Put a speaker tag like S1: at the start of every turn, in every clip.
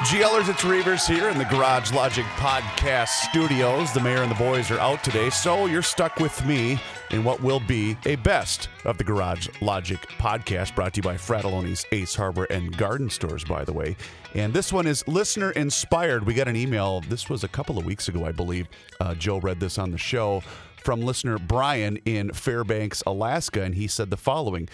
S1: GLers, it's Reavers here in the Garage Logic Podcast studios. The mayor and the boys are out today, so you're stuck with me in what will be a best of the Garage Logic podcast brought to you by Fratallone's Ace Hardware and Garden Stores, by the way. And this one is listener inspired. We got an email, this was a couple of weeks ago, I believe. Uh, Joe read this on the show from listener Brian in Fairbanks, Alaska, and he said the following.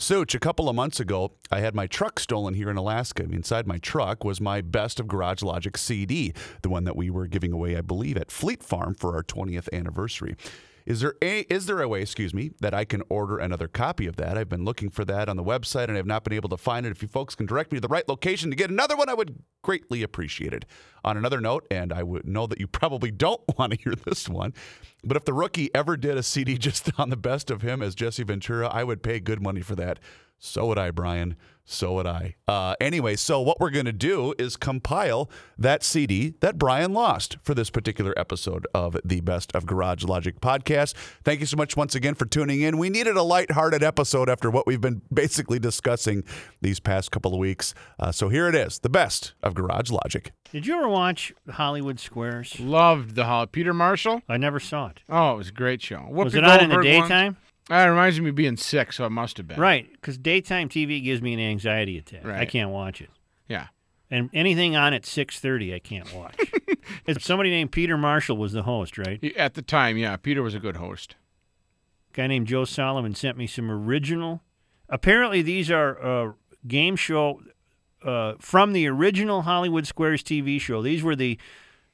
S1: Such, a couple of months ago, I had my truck stolen here in Alaska. Inside my truck was my Best of Garage Logic CD, the one that we were giving away, I believe, at Fleet Farm for our 20th anniversary. Is there a is there a way, excuse me, that I can order another copy of that? I've been looking for that on the website and I have not been able to find it. If you folks can direct me to the right location to get another one, I would greatly appreciate it. On another note, and I would know that you probably don't want to hear this one, but if the rookie ever did a CD just on the best of him as Jesse Ventura, I would pay good money for that. So would I, Brian. So would I. Uh, anyway, so what we're going to do is compile that CD that Brian lost for this particular episode of the Best of Garage Logic podcast. Thank you so much once again for tuning in. We needed a lighthearted episode after what we've been basically discussing these past couple of weeks. Uh, so here it is the Best of Garage Logic.
S2: Did you ever watch Hollywood Squares?
S3: Loved the Hall. Peter Marshall.
S2: I never saw it.
S3: Oh, it was a great show.
S2: Was
S3: Whoopi
S2: it on in the daytime?
S3: once- it reminds me of being sick, so it must have been.
S2: Right, because daytime TV gives me an anxiety attack.
S3: Right.
S2: I can't watch it.
S3: Yeah.
S2: And anything on at six thirty, I can't watch. it's somebody named Peter Marshall was the host, right?
S3: At the time, yeah, Peter was a good host.
S2: guy named Joe Solomon sent me some original. Apparently, these are uh, game show uh, from the original Hollywood Squares TV show. These were the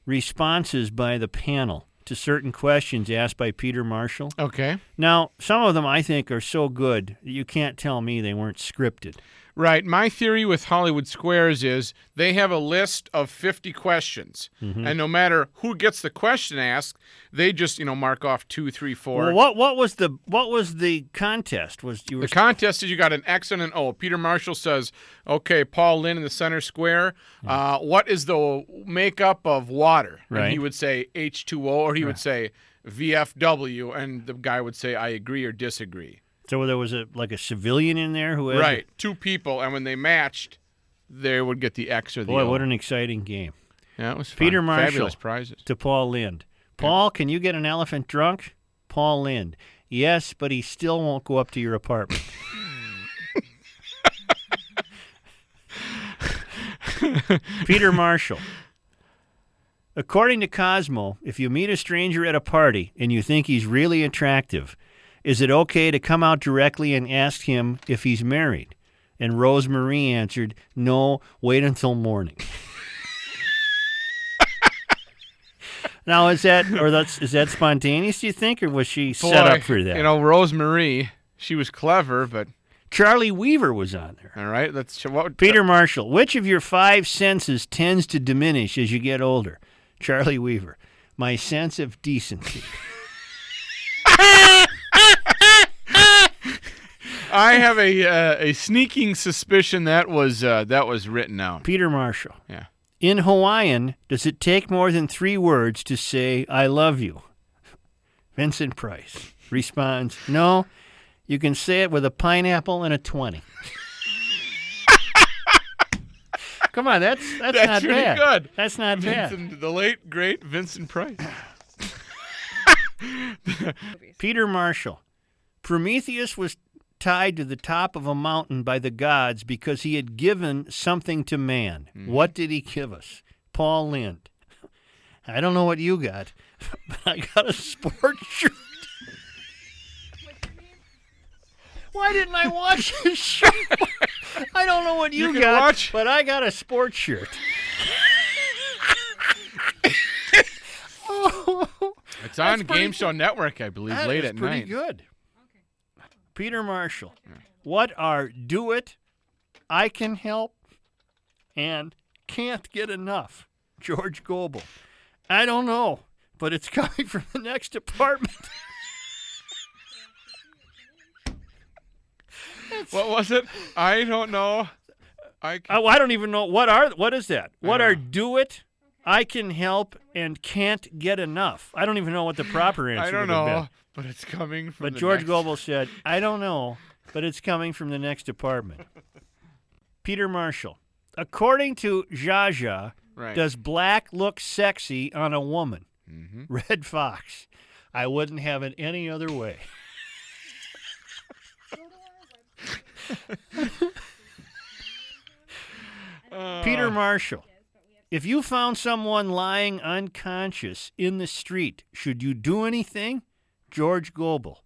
S2: responses by the panel to certain questions asked by Peter Marshall.
S3: Okay.
S2: Now, some of them I think are so good you can't tell me they weren't scripted.
S3: Right. My theory with Hollywood Squares is they have a list of 50 questions.
S2: Mm-hmm.
S3: And no matter who gets the question asked, they just, you know, mark off two, three, four.
S2: Well, what what was the what was the contest? Was you were
S3: The contest is you got an X and an O. Peter Marshall says, okay, Paul Lynde in the center square, uh, what is the makeup of water? And
S2: Right.
S3: he would say H2O or he would say VFW, and the guy would say, I agree or disagree.
S2: So there was a like a civilian in there who had
S3: Right. Two people, and when they matched, they would get the X or the
S2: Boy,
S3: O.
S2: what an exciting game.
S3: yeah, it was fun.
S2: Peter Marshall.
S3: Fabulous prizes.
S2: to Paul Lynde. Paul, can you get an elephant drunk? Paul Lynde. Yes, but he still won't go up to your apartment. Peter Marshall. According to Cosmo, if you meet a stranger at a party and you think he's really attractive, is it okay to come out directly and ask him if he's married? And Rose Marie answered, No, wait until morning. Now is that or that's is that spontaneous? Do you think, or was she set up for that?
S3: You know, Rose Marie, she was clever, but
S2: Charlie Weaver was on there.
S3: all right, let's what
S2: Peter Marshall, which of your five senses tends to diminish as you get older? Charlie Weaver, my sense of decency.
S3: I have a uh, a sneaking suspicion that was uh, that was written out.
S2: Peter Marshall.
S3: Yeah.
S2: In Hawaiian, does it take more than three words to say "I love you"? Vincent Price responds, "No, you can say it with a pineapple and a 20. Come on, that's that's,
S3: That's
S2: not
S3: really
S2: bad.
S3: good.
S2: That's not bad.
S3: Vincent, the late great Vincent Price.
S2: Peter Marshall. Prometheus was tied to the top of a mountain by the gods because he had given something to man. Mm-hmm. What did he give us? Paul Lynde. I don't know what you got, but I got a sports shirt. Why didn't I watch his show? I don't know what you,
S3: You
S2: got,
S3: watch-
S2: but I got a sports shirt. Oh.
S3: It's on Game Show Network, I believe,
S2: That
S3: late at
S2: pretty
S3: night.
S2: good. Peter Marshall. What are do it, I can help, and can't get enough? George Gobel. I don't know, but it's coming from the next department.
S3: What was it? I don't know. I
S2: Oh, I don't even know what are what is that? What are do it, I can help, and can't get enough? I don't even know what the proper answer.
S3: I don't
S2: would have been.
S3: know, but it's coming from.
S2: But
S3: the
S2: George
S3: next-
S2: Gobel said, I don't know, but it's coming from the next department. Peter Marshall. According to Jaja,
S3: Right.
S2: does black look sexy on a woman?
S3: Mm-hmm.
S2: Redd Foxx. I wouldn't have it any other way. Peter Marshall. If you found someone lying unconscious in the street, should you do anything? George Gobel.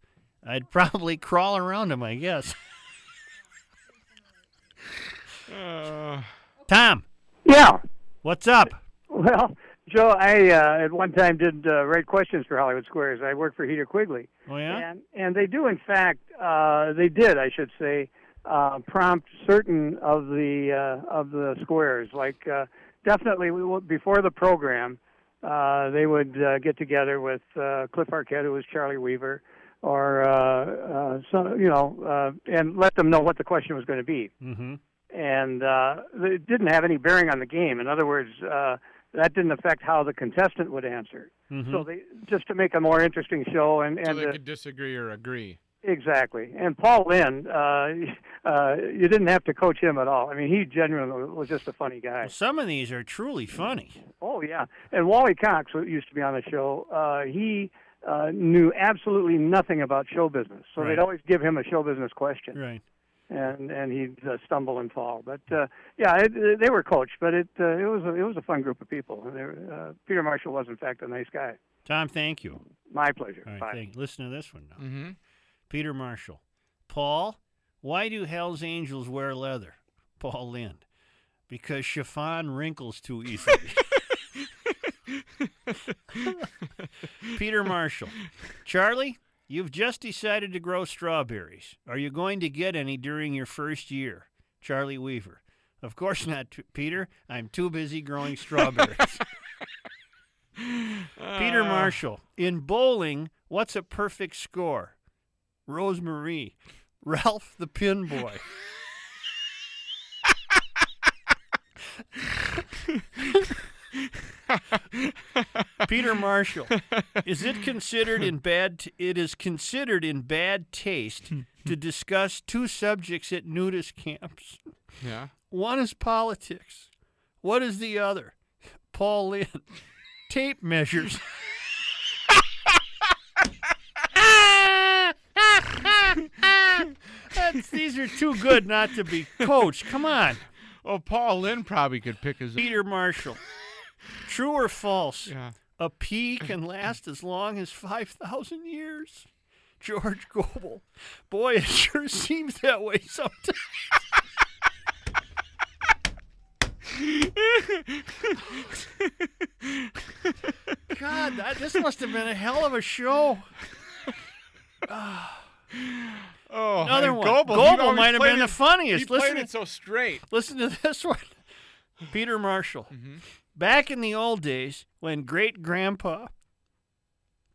S2: I'd probably crawl around him, I guess.
S3: Uh,
S2: Tom,
S4: Yeah.
S2: what's up?
S4: Well, Joe, I uh, at one time did uh, write questions for Hollywood Squares. I worked for Heatter-Quigley,
S2: Oh, yeah?
S4: and and they do, in fact, uh, they did, I should say, uh, prompt certain of the uh, of the squares. Like uh, definitely we, will- before the program, uh, they would uh, get together with uh, Cliff Arquette, who was Charlie Weaver, or uh, uh, some, you know, uh, and let them know what the question was going to be
S2: Mm-hmm.
S4: and uh, it didn't have any bearing on the game. In other words, uh, that didn't affect how the contestant would answer.
S2: Mm-hmm.
S4: So they just to make a more interesting show, and
S3: so
S4: and
S3: they
S4: uh,
S3: could disagree or agree.
S4: Exactly. And Paul Lynde, uh, uh, you didn't have to coach him at all. I mean, he genuinely was just a funny guy.
S2: Well, some of these are truly funny.
S4: Oh yeah, and Wally Cox, who used to be on the show, uh, he. Uh, knew absolutely nothing about show business, so
S2: Right.
S4: they'd always give him a show business question.
S2: Right.
S4: and and he'd uh, stumble and fall. But uh, yeah, it, it, they were coached, but it uh, it was a, it was a fun group of people. And they were, uh, Peter Marshall was in fact a nice guy.
S2: Tom, thank you.
S4: My pleasure.
S2: All right,
S4: Bye.
S2: thank Listen to this one now.
S3: Mm-hmm.
S2: Peter Marshall. Paul, why do Hell's Angels wear leather? Paul Lynde. Because chiffon wrinkles too easily. Peter Marshall. Charlie, you've just decided to grow strawberries. Are you going to get any during your first year? Charlie Weaver. Of course not, T- Peter. I'm too busy growing strawberries. Peter ah. Marshall. In bowling, what's a perfect score? Rose Marie. Ralph the Pin Boy. Peter Marshall. Is it considered in bad t- it is considered in bad taste to discuss two subjects at nudist camps?
S3: Yeah.
S2: One is politics. What is the other? Paul Lynde. Tape measures. That's, these are too good not to be coached. Come on.
S3: Oh, Paul Lynde probably could pick his.
S2: Peter Marshall. True or false?
S3: Yeah.
S2: A pea can last as long as 5,000 years. George Gobel. Boy, it sure seems that way sometimes. God, that, this must have been a hell of a show.
S3: Oh,
S2: Oh,
S3: another
S2: one. Gobel,
S3: Gobel
S2: might have been the funniest.
S3: He
S2: Listen
S3: played
S2: to-
S3: it so straight.
S2: Listen to this one. Peter Marshall. Mm-hmm. Back in the old days, when great grandpa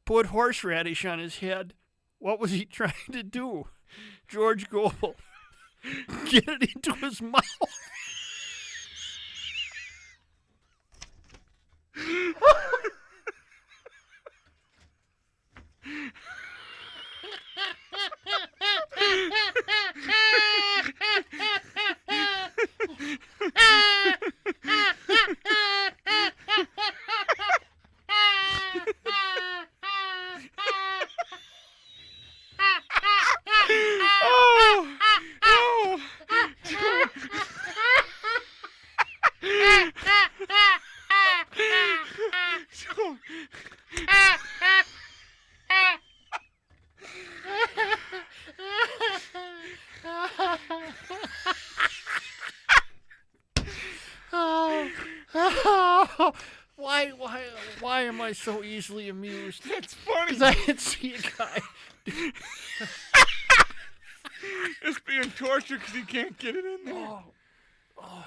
S2: put horseradish on his head, what was he trying to do? George Gobel. Get it into his mouth. Easily amused?
S3: It's funny.
S2: Because I didn't see a guy.
S3: It's being tortured because he can't get it in there.
S2: Oh, oh.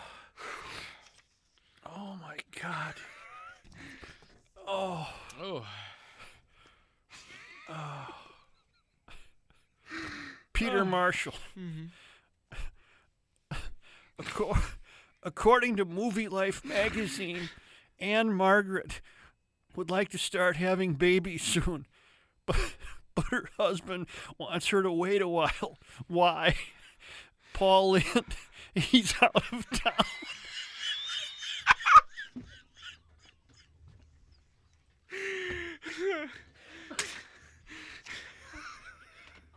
S2: oh my God.
S3: Oh. Oh. oh.
S2: Peter Marshall. Mm-hmm. Acco- According to Movie Life magazine, Ann-Margret would like to start having babies soon, but, but her husband wants her to wait a while. Why? Paul he's out of town.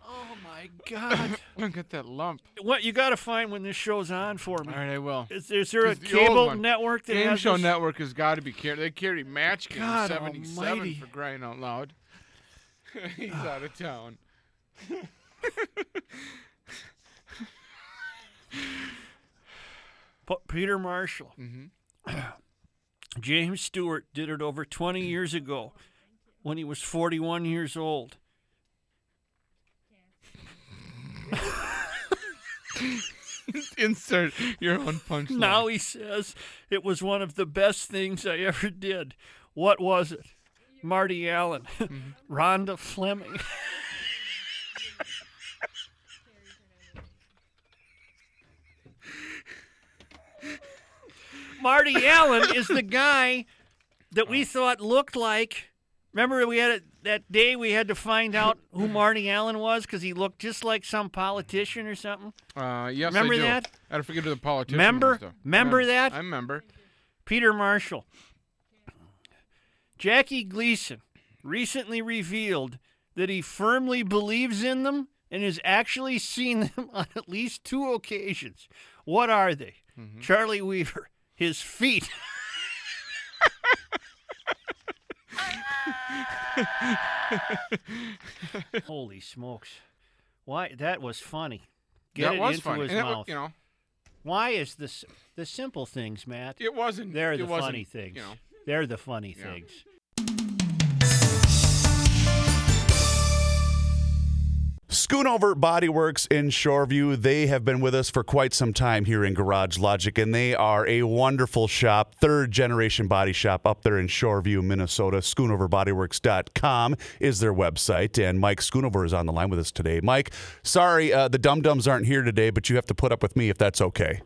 S2: oh my God.
S3: Look at that lump.
S2: What you got to find when this show's on for me?
S3: All right, I will.
S2: Is, is there a
S3: the
S2: cable network that
S3: Game Show
S2: this?
S3: Network has got to be carried. They carry Match Game
S2: God
S3: 77
S2: almighty.
S3: for crying out loud. He's out of town.
S2: P- Peter Marshall.
S3: Mm-hmm.
S2: James Stewart did it over 20 years ago when he was 41 years old.
S3: Insert your own punchline.
S2: Now he says it was one of the best things I ever did. What was it? Marty Allen,
S3: Mm-hmm.
S2: Rhonda Fleming. Marty Allen is the guy that we thought looked like. Remember, we had a, that day we had to find out who Marty Allen was because he looked just like some politician or something.
S3: Uh, yes,
S2: Remember
S3: I do.
S2: that?
S3: I don't forget who the politician
S2: Remember?
S3: was.
S2: Remember
S3: Yeah,
S2: that?
S3: I remember.
S2: Peter Marshall. Jackie Gleason recently revealed that he firmly believes in them and has actually seen them on at least two occasions. What are they? Charlie Weaver, his feet. Holy smokes. Why that was funny. Get
S3: that
S2: it
S3: was
S2: into
S3: funny.
S2: his
S3: And it
S2: mouth.
S3: you know,
S2: Why is this the simple things, Matt?
S3: it wasn't.
S2: They're the funny things.
S3: You know,
S2: They're the funny
S3: Yeah.
S2: things.
S1: Schoonover Bodyworks in Shoreview. They have been with us for quite some time here in Garage Logic, and they are a wonderful shop, third generation body shop up there in Shoreview, Minnesota. Schoonoverbodyworks.com is their website, and Mike Schoonover is on the line with us today. Mike, sorry uh, the Dum Dums aren't here today, but you have to put up with me if that's okay.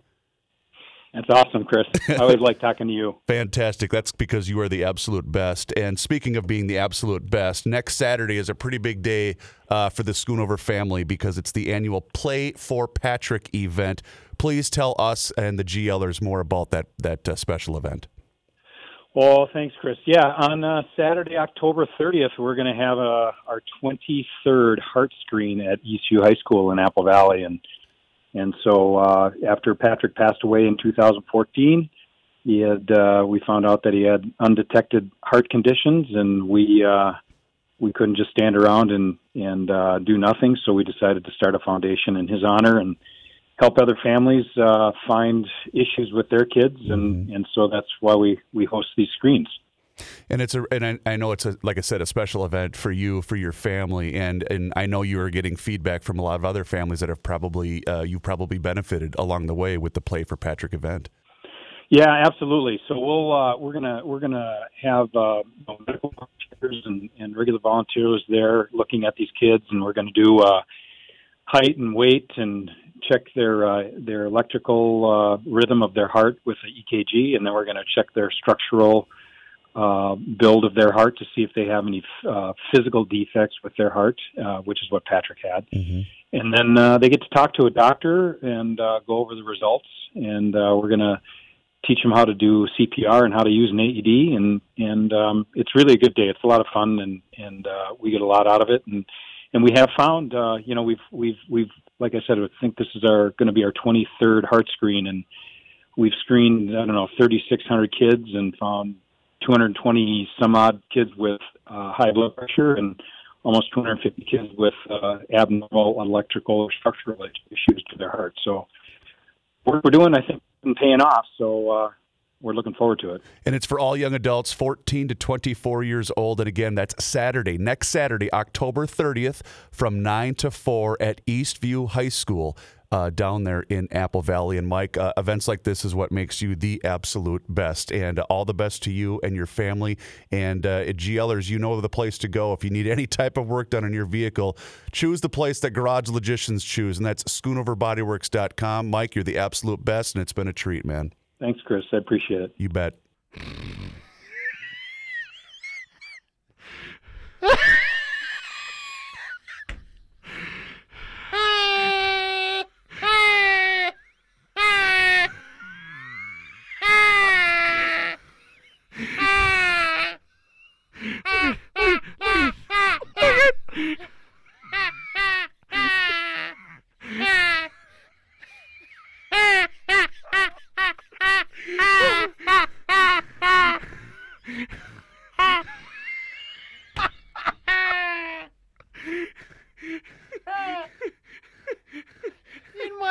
S5: That's awesome, Chris. I always like talking to you.
S1: Fantastic. That's because you are the absolute best. And speaking of being the absolute best, next Saturday is a pretty big day uh, for the Schoonover family because it's the annual Play for Patrick event. Please tell us and the GLers more about that that uh, special event.
S5: Well, thanks, Chris. Yeah, on uh, Saturday, October 30th, we're going to have uh, our 23rd Heart Screen at Eastview High School in Apple Valley, and and so uh, after Patrick passed away in 2014, he had uh, we found out that he had undetected heart conditions, and we uh, we couldn't just stand around and and uh, do nothing, so we decided to start a foundation in his honor and help other families uh, find issues with their kids, and and so that's why we we host these screens.
S1: And it's a and I, I know it's a like I said a special event for you for your family and and I know you are getting feedback from a lot of other families that have probably uh, you probably benefited along the way with the Play for Patrick event.
S5: Yeah, absolutely. So we'll uh, we're gonna we're gonna have uh, medical volunteers and, and regular volunteers there looking at these kids, and we're gonna do uh, height and weight and check their uh, their electrical uh, rhythm of their heart with the EKG, and then we're gonna check their structural uh, build of their heart to see if they have any uh, physical defects with their heart, uh, which is what Patrick had. And then uh, they get to talk to a doctor and uh, go over the results, and uh, we're gonna teach them how to do CPR and how to use an AED, and and um, it's really a good day. It's a lot of fun, and and uh, we get a lot out of it, and and we have found, uh, you know, we've we've we've like I said, I think this is our going to be our 23rd heart screen, and we've screened I don't know 3,600 kids and found 220 some odd kids with uh, high blood pressure and almost 250 kids with uh, abnormal electrical or structural issues to their heart. So we're, we're doing, I think, been paying off. So uh, we're looking forward to it.
S1: And it's for all young adults 14 to 24 years old. And again, that's Saturday, next Saturday, October 30th, from 9 to 4 at Eastview High School. Uh, down there in Apple Valley. And Mike, uh, events like this is what makes you the absolute best. And uh, all the best to you and your family. And uh, at GLers, you know the place to go. If you need any type of work done on your vehicle, choose the place that Garage Logicians choose. And that's schoonoverbodyworks.com. Mike, you're the absolute best. And it's been a treat, man.
S5: Thanks, Chris. I appreciate it.
S1: You bet.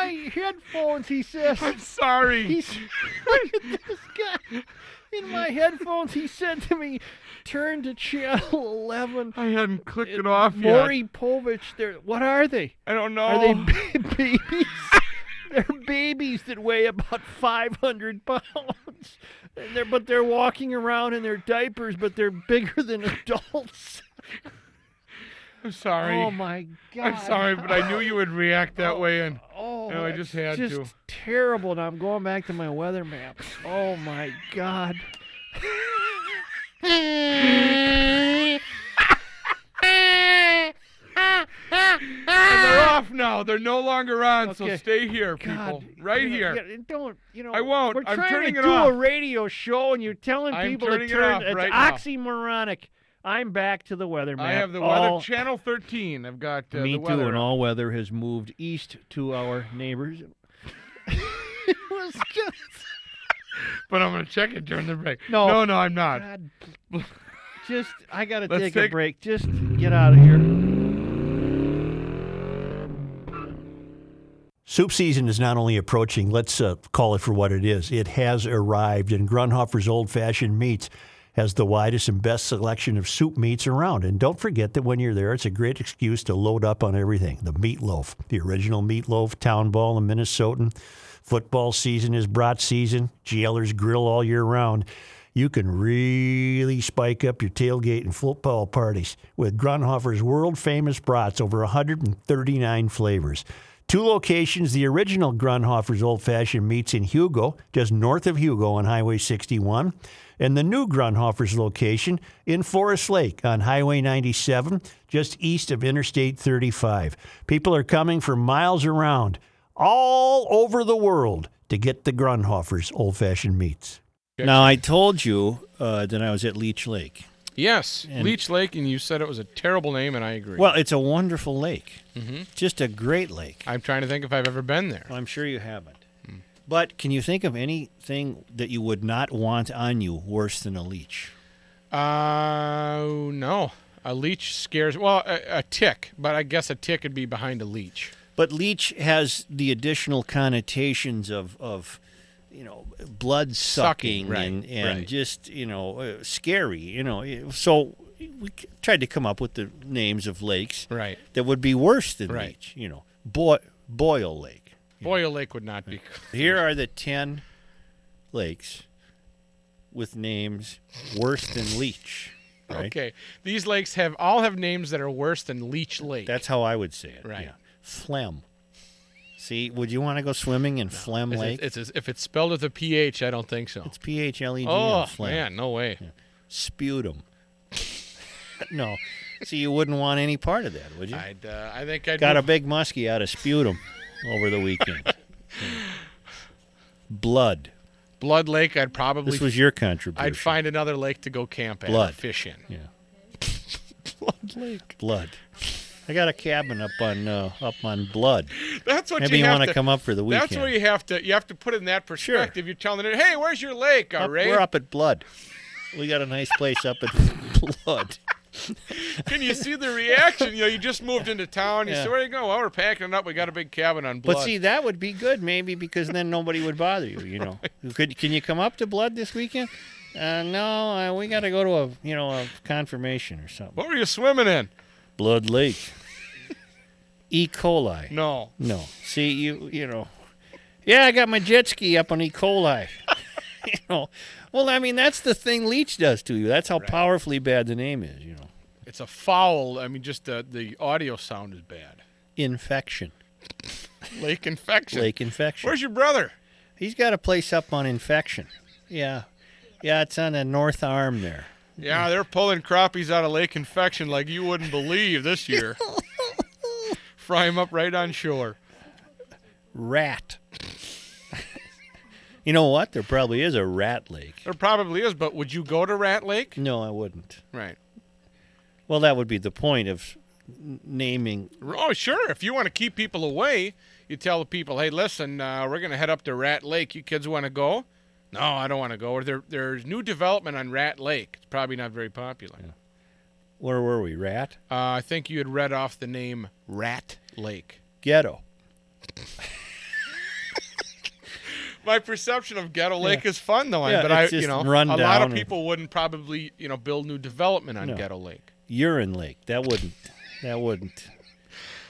S2: My headphones, he says.
S3: I'm sorry.
S2: He's look at this guy. In my headphones, he said to me, "Turn to channel 11."
S3: I hadn't clicked it off yet.
S2: Maury Povich. They're what are they?
S3: I don't know.
S2: Are they ba- babies? they're babies that weigh about 500 pounds. And they're but they're walking around in their diapers, but they're bigger than adults.
S3: I'm sorry.
S2: Oh my god!
S3: I'm sorry, but I knew you would react that oh, way, and
S2: Oh,
S3: No, I just had
S2: just
S3: to.
S2: terrible. And I'm going back to my weather map. Oh my god.
S3: and they're off now. They're no longer on, so
S2: Okay.
S3: stay here, people.
S2: God,
S3: right
S2: you know,
S3: here.
S2: yeah, don't you know?
S3: I won't.
S2: We're
S3: I'm
S2: trying
S3: turning
S2: to
S3: it
S2: do
S3: off.
S2: a radio show, and you're telling
S3: I'm
S2: people to
S3: it
S2: turn.
S3: off
S2: it's
S3: right now.
S2: oxymoronic. I'm back to the weather map.
S3: I have the
S2: All-
S3: weather channel 13. I've got uh,
S2: Me
S3: the
S2: too,
S3: weather.
S2: and all weather has moved east to our neighbors. it was just
S3: But I'm going to check it during the break.
S2: No.
S3: no, no, I'm not.
S2: God. Just I gotta
S3: Let's
S2: take, a break. Just get out of here.
S6: Soup season is not only approaching, let's uh, call it for what it is. It has arrived, and Grundhofer's Old Fashioned Meats has the widest and best selection of soup meats around. And don't forget that when you're there, it's a great excuse to load up on everything. The meatloaf, the original meatloaf, town ball, and Minnesotan. Football season is brat season. GLers grill all year round. You can really spike up your tailgate and football parties with Grundhofer's world famous brats, over 139 flavors. Two locations the original Grundhofer's Old Fashioned Meats in Hugo, just north of Hugo on Highway 61, and the new Grundhofer's location in Forest Lake on Highway 97, just east of Interstate 35. People are coming from miles around, all over the world, to get the Grundhofer's Old Fashioned Meats.
S2: Now I told you uh, that I was at Leech Lake.
S3: Yes,
S2: And-
S3: Leech Lake, and you said it was a terrible name, and I agree.
S2: Well, it's a wonderful lake.
S3: Mm-hmm.
S2: Just a great lake.
S3: I'm trying to think if I've ever been there.
S2: I'm sure you haven't. But can you think of anything that you would not want on you worse than a leech?
S3: Uh, no. A leech scares. Well, a, a tick, but I guess a tick would be behind a leech.
S2: But leech has the additional connotations of, of you know, blood sucking,
S3: Sucking, right,
S2: and, and
S3: right.
S2: just, you know, uh, scary, you know. So we tried to come up with the names of lakes
S3: Right.
S2: that would be worse than
S3: Right.
S2: leech, you know. Boy, Boyle Lake.
S3: Boyle Lake would not be.
S2: Here are the 10 lakes with names worse than leech. Right?
S3: Okay. These lakes have all have names that are worse than Leech Lake.
S2: That's how I would say it.
S3: Right.
S2: Yeah. Phlegm. See, would you want to go swimming in Phlegm Lake?
S3: it's, it's, if it's spelled with a PH, I don't think so.
S2: It's P H L E G.
S3: oh
S2: phlegm.
S3: man, no way.
S2: Sputum. no. See, you wouldn't want any part of that, would you?
S3: I'd. Uh, I think I'd.
S2: Got a big muskie out of sputum over the weekend. Blood.
S3: Blood Lake. I'd probably.
S2: This was your contribution.
S3: I'd find another lake to go camp at.
S2: Blood.
S3: and Fish in.
S2: Yeah.
S3: Blood Lake.
S2: Blood. I got a cabin up on uh, up on blood.
S3: That's what
S2: Maybe
S3: you
S2: you want
S3: to
S2: to come up for the weekend.
S3: That's where you have to. You have to put it in that perspective. You're telling it, "Hey, where's your lake, all
S2: Up-
S3: right?"
S2: We're up at Blood. We got a nice place up at Blood.
S3: Can you see the reaction? You know, you just moved into town. You
S2: Yeah.
S3: say, "Where do you go?" Well, we're packing it up. We got a big cabin on Blood.
S2: But see, that would be good, maybe, because then nobody would bother you. You know, could can you come up to Blood this weekend? Uh, no, uh, we got to go to a you know a confirmation or something.
S3: what were you swimming in?
S2: Blood Lake. E. coli.
S3: No.
S2: No. See, you you know. Yeah, I got my jet ski up on E. coli. you know. Well, I mean, that's the thing Leech does to you. That's how powerfully bad the name is. You know,
S3: It's a foul. I mean, just the the audio sound is bad.
S2: infection,
S3: Lake infection.
S2: lake infection.
S3: Where's your brother?
S2: He's got a place up on infection. Yeah, yeah, it's on the north arm there.
S3: Yeah, they're pulling crappies out of lake infection like you wouldn't believe this year. Fry them up right on shore.
S2: Rat. you know what? There probably is a rat lake.
S3: There probably is, but would you go to Rat Lake?
S2: No, I wouldn't.
S3: Right.
S2: Well, that would be the point of naming.
S3: Oh, sure. If you want to keep people away, you tell the people, "Hey, listen, uh, we're going to head up to Rat Lake. You kids want to go?" No, I don't want to go. Or there, there's new development on Rat Lake. It's probably not very popular.
S2: Where were we? Rat?
S3: Uh, I think you had read off the name Rat Lake.
S2: Ghetto.
S3: My perception of Ghetto Lake is fun, though.
S2: Yeah,
S3: but I, you
S2: just
S3: know, a lot of people wouldn't probably, you know, build new development on
S2: No.
S3: Ghetto Lake.
S2: Urine Lake. That wouldn't. That wouldn't.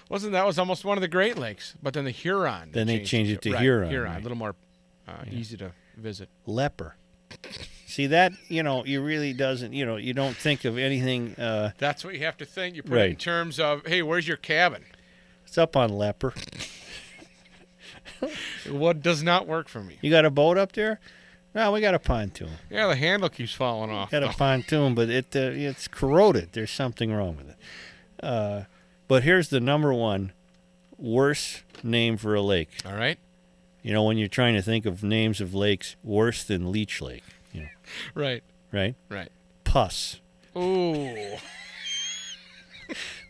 S3: Wasn't that was almost one of the Great Lakes? But then the Huron.
S2: Then they changed it to
S3: right,
S2: Huron,
S3: Huron,
S2: right.
S3: a little more uh, easy to visit.
S2: Leper. See that? You know, you really doesn't. You know, you don't think of anything. Uh,
S3: That's what you have to think. You put it in terms of, hey, where's your cabin?
S2: it's up on Leper.
S3: What does not work for me?
S2: You got a boat up there? No, we got a pontoon.
S3: Yeah, the handle keeps falling off.
S2: Got a
S3: though.
S2: pontoon, but it uh, it's corroded. There's something wrong with it. Uh, but here's the number one worst name for a lake.
S3: All right.
S2: You know, when you're trying to think of names of lakes, worse than Leech Lake. You know,
S3: Right.
S2: right?
S3: Right.
S2: Puss.
S3: Ooh.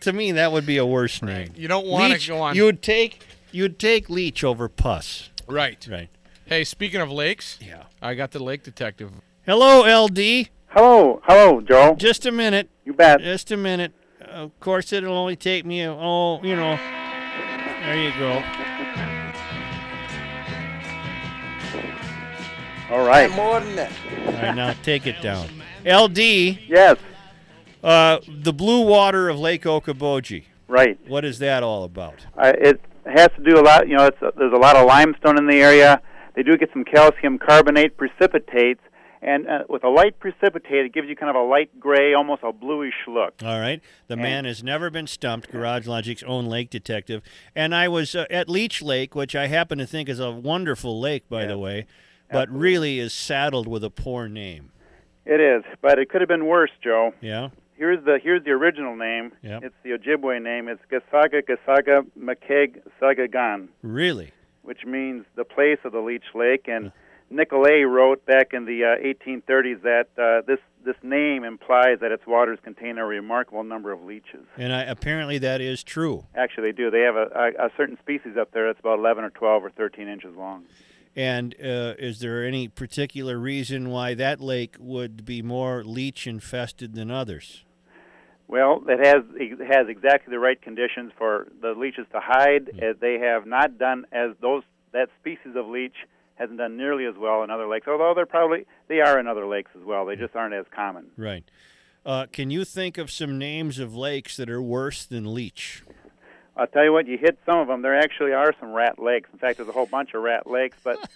S2: To me, that would be a worse name.
S3: You don't want
S2: Leech,
S3: to go on.
S2: You would take you'd take Leech over Puss.
S3: right.
S2: Right.
S3: Hey, speaking of lakes,
S2: Yeah.
S3: I got the lake detective.
S2: Hello, LD.
S7: Hello, hello, Joe.
S2: Just a minute.
S7: You bet.
S2: Just a minute. Of course, it'll only take me. A, oh, you know. There you go.
S7: All right. More than that.
S2: All right, now take it down. LD,
S7: Yes,
S2: uh, the blue water of Lake Okoboji.
S7: right.
S2: What is that all about?
S7: Uh, it has to do a lot. You know, it's, there's a lot of limestone in the area. They do get some calcium carbonate precipitates, and uh, with a light precipitate, it gives you kind of a light gray, almost a bluish look.
S2: All right. The man has never been stumped, Garage Logic's own lake detective. And I was uh, at Leech Lake, which I happen to think is a wonderful lake, by the way, but really is saddled with a poor name.
S7: It is, but it could have been worse, Joe.
S2: Yeah?
S7: Here's the here's the original name.
S2: Yep.
S7: It's the Ojibwe name. It's Gasaga Gasaga Makeg Sagagan,
S2: Really?
S7: Which means the place of the Leech Lake. And Nicollet wrote back in the uh, 1830s that uh, this this name implies that its waters contain a remarkable number of leeches.
S2: And I, apparently that is true.
S7: Actually, they do. They have a, a, a certain species up there that's about 11 or 12 or 13 inches long.
S2: And uh, is there any particular reason why that lake would be more leech infested than others?
S7: Well, it has it has exactly the right conditions for the leeches to hide.
S2: Hmm.
S7: Uh, They have not done as those that species of leech hasn't done nearly as well in other lakes. Although they're probably they are in other lakes as well. They just aren't as common.
S2: Right. Uh, can you think of some names of lakes that are worse than Leech?
S7: I'll tell you what, you hit some of them. There actually are some rat lakes. In fact, there's a whole bunch of rat lakes, but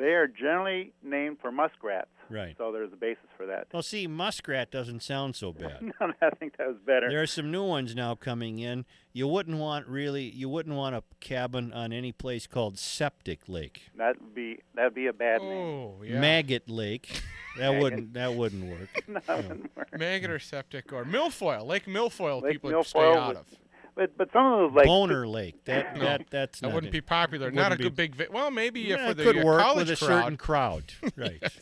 S7: they are generally named for muskrats.
S2: Right.
S7: So there's a basis for that.
S2: Well, see, muskrat doesn't sound so bad.
S7: no, I think that was better.
S2: There are some new ones now coming in. You wouldn't want really, you wouldn't want a cabin on any place called Septic Lake,
S7: That would be that'd be a bad name.
S3: Oh, yeah.
S2: Maggot Lake. That wouldn't that wouldn't work.
S7: No, that wouldn't work.
S3: Maggot or septic or milfoil. Lake milfoil.
S7: Lake
S3: people would stay
S7: milfoil
S3: out
S7: would-
S3: of.
S7: But but some of those lakes
S2: Boner Lake. That
S3: No,
S2: that that's
S3: That
S2: not
S3: wouldn't
S2: it.
S3: be popular.
S2: It
S3: Not a
S2: wouldn't
S3: good
S2: be-
S3: big. Vi- well, maybe
S2: Yeah,
S3: for
S2: it
S3: the
S2: could work
S3: college
S2: with a
S3: crowd.
S2: certain crowd. Right. right.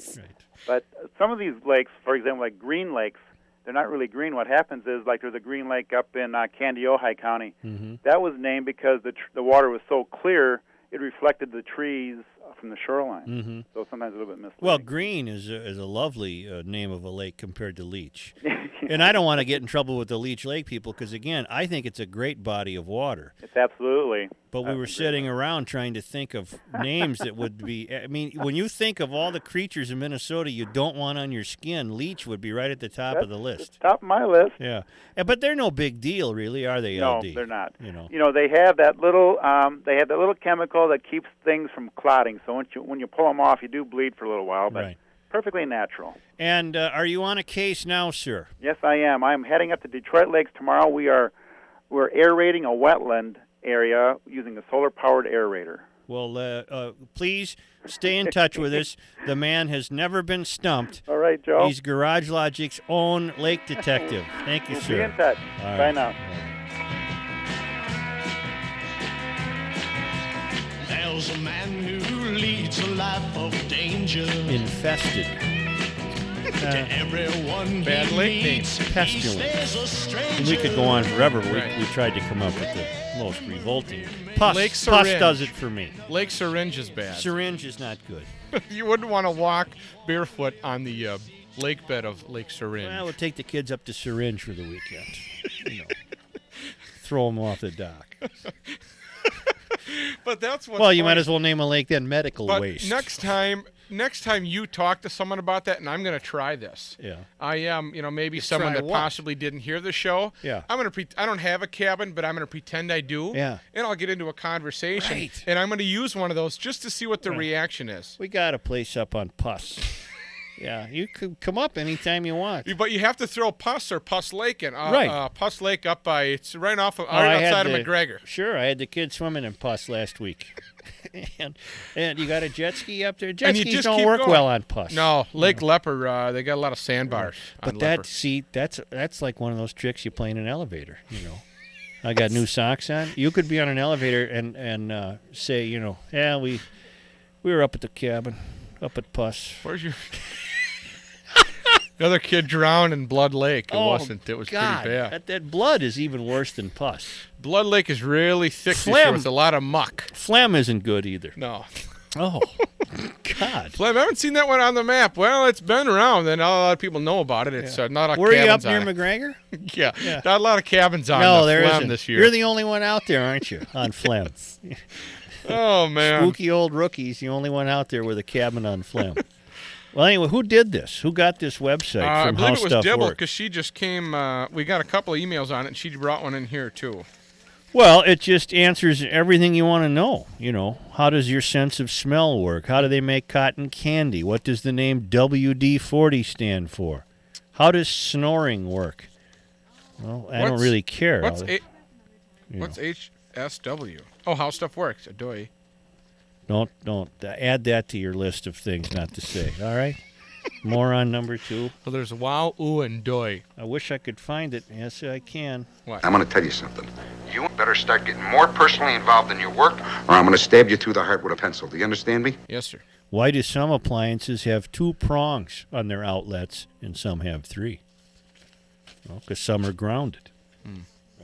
S7: But some of these lakes, for example, like Green Lakes, they're not really green. What happens is, like, there's a Green Lake up in uh, Kandiyohi County.
S2: Mm-hmm.
S7: That was named because the tr- the water was so clear, it reflected the trees from the shoreline.
S2: Mhm.
S7: So sometimes a little bit misleading.
S2: Well, Green is a, is a lovely uh, name of a lake compared to Leech. And I don't want to get in trouble with the Leech Lake people because, again, I think it's a great body of water.
S7: It's absolutely.
S2: But we were sitting around trying to think of names that would be. I mean, when you think of all the creatures in Minnesota you don't want on your skin, Leech would be right at the top of the list.
S7: Top of my list.
S2: Yeah, Yeah, but they're no big deal, really, are they?
S7: No,
S2: LD?
S7: they're not.
S2: You know.
S7: You know, they have that little um, they have that little chemical that keeps things from clotting. So once you when you pull them off, you do bleed for a little while, but
S2: Right.
S7: perfectly natural.
S2: And uh, are you on a case now, sir?
S7: Yes, I am. I'm heading up to Detroit Lakes tomorrow. We are we're aerating a wetland area using a solar powered aerator.
S2: Well, uh, uh, please stay in touch with us. The man has never been stumped.
S7: All right, Joe.
S2: He's Garage Logic's own lake detective. Thank you,
S7: We'll
S2: sir.
S7: be in touch.
S2: All
S7: Bye
S2: right.
S7: now.
S8: There's a man who leads a life of danger.
S2: Infested.
S8: to everyone
S3: Bad
S8: he
S3: lake name.
S8: meets, he
S2: Pestilence.
S8: stays a stranger.
S2: And we could go on forever, but we,
S3: Right.
S2: we tried to come up with the most revolting. Pus,
S3: Lake
S2: pus
S3: syringe.
S2: does it for me.
S3: Lake syringe is bad.
S2: Syringe is not good.
S3: you wouldn't want to walk barefoot on the uh, lake bed of Lake Syringe.
S2: Well, we'll take the kids up to Syringe for the weekend. You know, throw them off the dock.
S3: but that's what.
S2: Well, you might as well name a lake then medical
S3: But
S2: waste.
S3: next time, next time you talk to someone about that, and I'm going to try this.
S2: Yeah.
S3: I am, you know, maybe someone that
S2: what?
S3: possibly didn't hear the show.
S2: Yeah.
S3: I'm gonna. Pre- I don't have a cabin, but I'm gonna pretend I do.
S2: Yeah.
S3: And I'll get into a conversation,
S2: Right.
S3: and I'm gonna use one of those just to see what the reaction is.
S2: We got a place up on Pus. Yeah, you could come up anytime you want.
S3: But you have to throw Puss or Puss Lake in. Uh,
S2: Right.
S3: Uh, Puss Lake up by it's right off of
S2: Oh,
S3: right outside of
S2: the-
S3: McGregor.
S2: Sure, I had the kids swimming in pus last week. and, and you got a jet ski up there. Jet
S3: And you
S2: skis
S3: just
S2: don't work
S3: going.
S2: well on pus.
S3: No, Lake Leper. Uh, they got a lot of sandbars.
S2: But that
S3: Leper.
S2: see, that's that's like one of those tricks you play in an elevator. You know, I got new socks on. You could be on an elevator and and uh, say, you know, yeah, we we were up at the cabin, up at Puss.
S3: Where's your? the other kid drowned in Blood Lake. It
S2: oh,
S3: wasn't. It was
S2: God,
S3: pretty bad.
S2: That, that blood is even worse than pus.
S3: Blood Lake is really thick
S2: Phlegm.
S3: year with a lot of muck.
S2: Phlegm isn't good either.
S3: No.
S2: Oh, God.
S3: Phlegm, I haven't seen that one on the map. Well, it's been around, and not a lot of people know about it. It's uh, not a
S2: Were you up near. McGregor?
S3: Yeah.
S2: Yeah.
S3: not a lot of cabins on
S2: no,
S3: the
S2: there
S3: phlegm
S2: isn't.
S3: this year.
S2: You're the only one out there, aren't you, on phlegm?
S3: Oh man,
S2: Spooky old rookies, the only one out there with a cabin on flim. well, anyway, who did this? Who got this website
S3: Uh, I believe
S2: How
S3: it was
S2: Stuff
S3: Dibble because she just came. Uh, we got a couple of emails on it, and she brought one in here too.
S2: Well, it just answers everything you want to know. You know, how does your sense of smell work? How do they make cotton candy? What does the name WD 40 stand for? How does snoring work? Well, I don't really care.
S3: What's a, What's
S2: know.
S3: HSW? Oh, how stuff works. Adoy.
S2: Don't don't uh, add that to your list of things not to say. All right. Moron number two.
S3: Well, there's wow, ooh, and doy.
S2: I wish I could find it. Yes, I can.
S3: What?
S9: I'm going to tell you something. You better start getting more personally involved in your work, or I'm going to stab you through the heart with a pencil. Do you understand me?
S3: Yes, sir.
S2: Why do some appliances have two prongs on their outlets and some have three? Well, because some are grounded.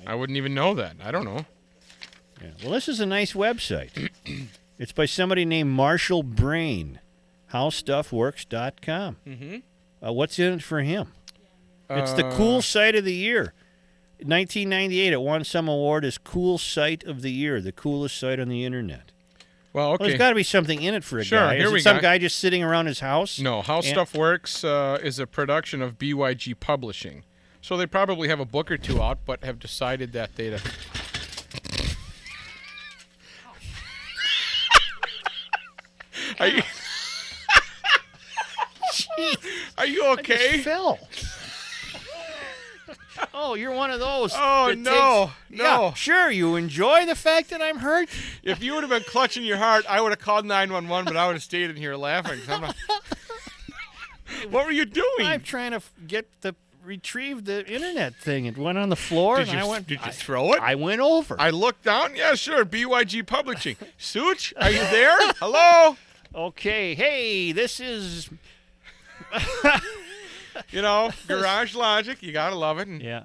S3: I wouldn't even know that. I don't know.
S2: Yeah. Well, this is a nice website. it's by somebody named Marshall Brain. HowStuffWorks.com.
S3: Mhm.
S2: Uh, what's in it for him? It's the
S3: Uh,
S2: cool site of the year. 1998, it won some award as Cool Site of the Year, the coolest site on the internet.
S3: Well,
S2: Well,
S3: okay.
S2: there's got to be something in it for a
S3: Sure,
S2: guy.
S3: here
S2: Is
S3: we
S2: it some guy just sitting around his house?
S3: No, How
S2: And-
S3: Stuff Works uh, is a production of BYG Publishing. So they probably have a book or two out, but have decided that they'd. Are you, are you okay?
S2: fell. Oh, you're one of those.
S3: Oh,
S2: that
S3: no,
S2: takes- Yeah,
S3: no.
S2: sure, you enjoy the fact that I'm hurt.
S3: If you would have been clutching your heart, I would have called 911, but I would have stayed in here laughing. I'm not- what were you doing?
S2: I'm trying to f- get the retrieve the internet thing. It went on the floor,
S3: Did
S2: and
S3: you,
S2: I went.
S3: did you
S2: I,
S3: throw it?
S2: I went over.
S3: I looked down. Yeah, sure. BYG Publishing. Such, are you there? Hello?
S2: Okay, hey, this is.
S3: You know, Garage Logic. You gotta love it. And
S2: Yeah.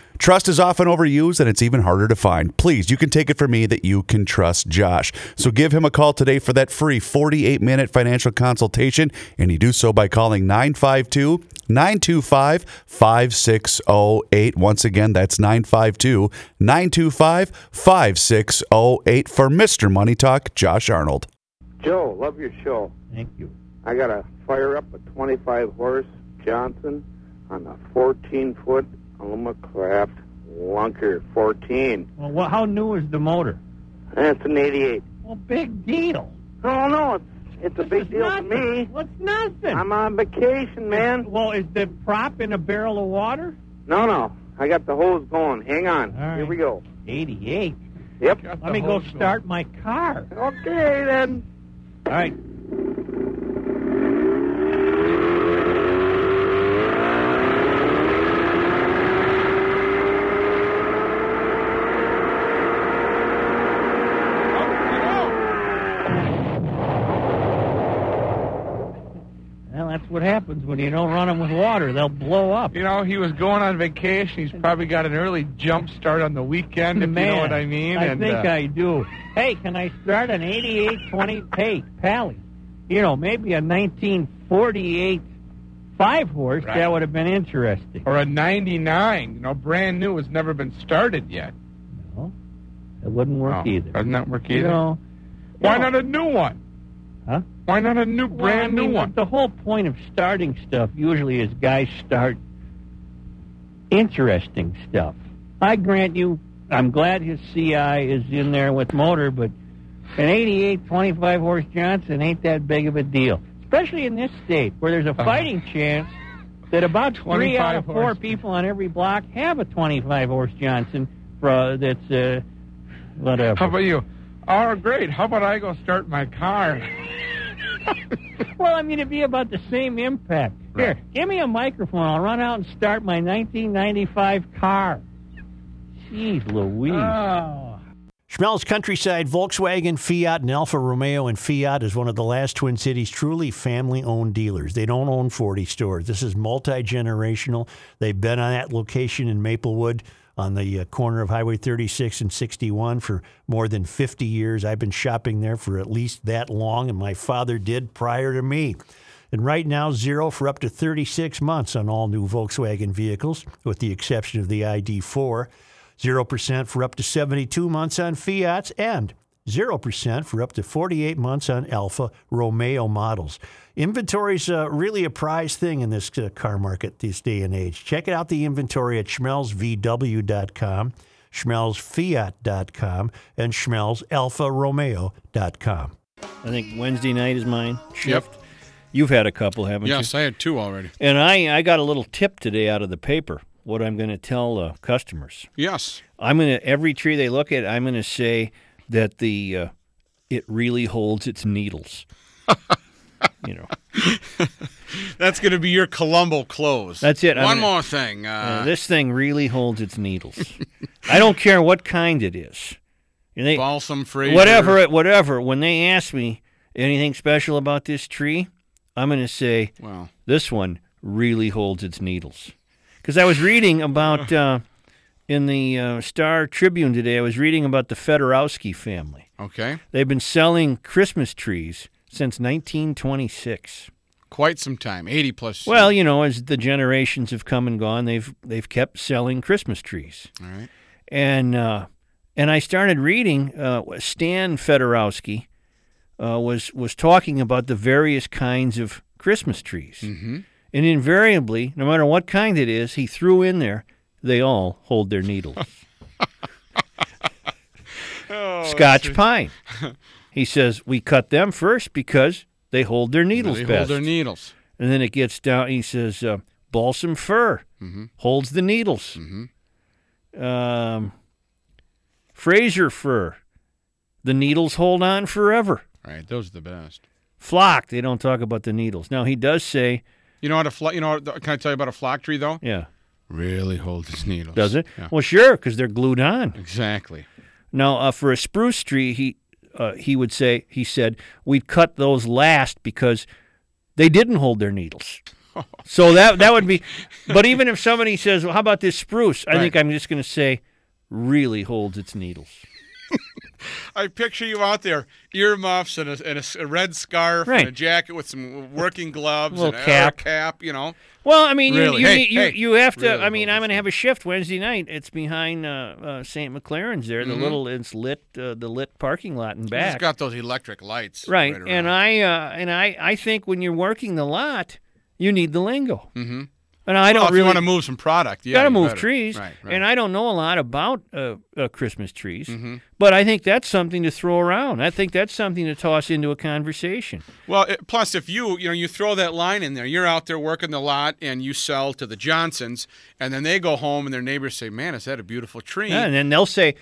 S1: Trust is often overused and it's even harder to find. Please, you can take it from me that you can trust Josh. So give him a call today for that free 48 minute financial consultation, and you do so by calling 952 925 5608. Once again, that's 952 925 5608 for Mr. Money Talk, Josh Arnold.
S10: Joe, love your show.
S11: Thank you.
S10: I got to fire up a 25 horse Johnson on a 14 foot Alumacraft Lunker 14.
S11: Well, how new is the motor?
S10: That's an 88.
S11: Well, big deal.
S10: Oh, no, it's, it's a big deal to me.
S11: What's nothing?
S10: I'm on vacation, man.
S11: Well, is the prop in a barrel of water?
S10: No, no. I got the hose going. Hang on.
S11: Right.
S10: Here we go.
S11: 88.
S10: Yep.
S11: Let me go start my car.
S10: Okay, then.
S11: All right. Well, that's what happens when you don't run them with water. They'll blow up.
S3: You know, he was going on vacation. He's probably got an early jump start on the weekend, if
S11: Man,
S3: you know what I mean.
S11: I
S3: and,
S11: think
S3: uh,
S11: I do. Hey, can I start an 8820? Hey, Pally, you know, maybe a 1948 five horse.
S3: Right.
S11: That would have been interesting.
S3: Or a 99, you know, brand new, has never been started yet.
S11: No, it wouldn't work
S3: Oh,
S11: either.
S3: Doesn't that work either?
S11: You know,
S3: Why
S11: no.
S3: not a new one?
S11: Huh?
S3: Why not a new,
S11: Well, I
S3: brand
S11: mean,
S3: new one?
S11: The whole point of starting stuff usually is guys start interesting stuff. I grant you, I'm glad his CI is in there with motor, but an 88 25 horse Johnson ain't that big of a deal, especially in this state where there's a
S3: Uh-huh.
S11: fighting chance that about three out of four
S3: horse.
S11: people on every block have a 25 horse Johnson for, that's uh, whatever.
S3: How about you? Oh, great. How about I go start my car?
S11: Well, I mean, it'd be about the same impact. Here, give me a microphone. I'll run out and start my 1995 car. Jeez Louise.
S3: Oh.
S2: Schmelz Countryside, Volkswagen, Fiat, and Alfa Romeo and Fiat is one of the last Twin Cities truly family owned dealers. They don't own 40 stores. This is multi generational. They've been on that location in Maplewood on the uh, corner of Highway 36 and 61 for more than 50 years. I've been shopping there for at least that long, and my father did prior to me. And right now, zero for up to 36 months on all new Volkswagen vehicles, with the exception of the ID4. 0% for up to 72 months on Fiats, and 0% for up to 48 months on Alfa Romeo models. Inventory's uh, really a prized thing in this uh, car market this day and age. Check out the inventory at schmelzvw.com, schmelzfiat.com, and schmelzalfaromeo.com.
S11: I think Wednesday night is mine. Shift. You've had a couple, haven't you?
S3: Yes, I had two already.
S11: And I, I got a little tip today out of the paper. What I'm going to tell uh, customers.
S3: Yes.
S11: I'm going to every tree they look at. I'm going to say that the uh, it really holds its needles. you know,
S3: That's going to be your Columbo close.
S11: That's it.
S3: One
S11: gonna-
S3: more thing. Uh,
S11: Uh, this thing really holds its needles. I don't care what kind it is. And they,
S3: balsam Fraser.
S11: whatever, it, whatever. When they ask me anything special about this tree, I'm going to say
S3: Well,
S11: this one really holds its needles. Because I was reading about uh, in the uh, Star Tribune today. I was reading about the Fedorowski family.
S3: okay.
S11: They've been selling Christmas trees since 1926.
S3: Quite some time. 80 plus.
S11: Well, you know, as the generations have come and gone, they've they've kept selling Christmas trees.
S3: All right.
S11: And uh, and I started reading. Uh, Stan Fedorowski uh, was was talking about the various kinds of Christmas trees,
S3: Mm-hmm.
S11: and invariably, no matter what kind it is, he threw in there, they all hold their needles.
S3: Oh,
S2: Scotch pine. He says we cut them first because they hold their needles
S3: They
S2: best.
S3: hold their needles.
S2: And then it gets down. He says uh, balsam fir
S3: Mm-hmm.
S2: holds the needles. Um, Fraser fir, the needles hold on forever.
S3: Right, those are the best.
S2: Flock, they don't talk about the needles. Now he does say,
S3: You know what a flo- you know can I tell you about a flock tree though?
S2: yeah,
S3: Really holds its needles.
S2: does it?
S3: Yeah.
S2: Well, sure, because they're glued on.
S3: Exactly.
S2: Now, uh, for a spruce tree, he uh, he would say he said we'd cut those last because they didn't hold their needles. so that that would be. But even if somebody says, "Well, how about this spruce?" I think I'm just going to say really holds its needles.
S3: I picture you out there, earmuffs and a, and a a red scarf
S2: Right.
S3: and a jacket with some working gloves and
S2: cap.
S3: a cap, you know.
S2: Well, I mean,
S3: Really?
S2: you, you,
S3: Hey,
S2: you,
S3: hey,
S2: you have to.
S3: really
S2: I mean, I'm going to have a shift Wednesday night. It's behind uh, uh, St. McLaren's there. The
S3: Mhm.
S2: little it's lit uh, the lit parking lot in back.
S3: It's got those electric lights.
S2: right,
S3: around.
S2: and I uh, and I I think when you're working the lot, you need the lingo.
S3: Mm-hmm.
S2: And I don't
S3: well,
S2: really
S3: want to move some product. Yeah,
S2: got to move
S3: better.
S2: trees.
S3: Right, right.
S2: And I don't know a lot about uh, uh, Christmas trees,
S3: Mhm.
S2: but I think that's something to throw around. I think that's something to toss into a conversation.
S3: Well, it, plus if you you know you throw that line in there, you're out there working the lot and you sell to the Johnsons, and then they go home and their neighbors say, "Man, is that a beautiful tree?"
S2: Yeah, and then they'll say,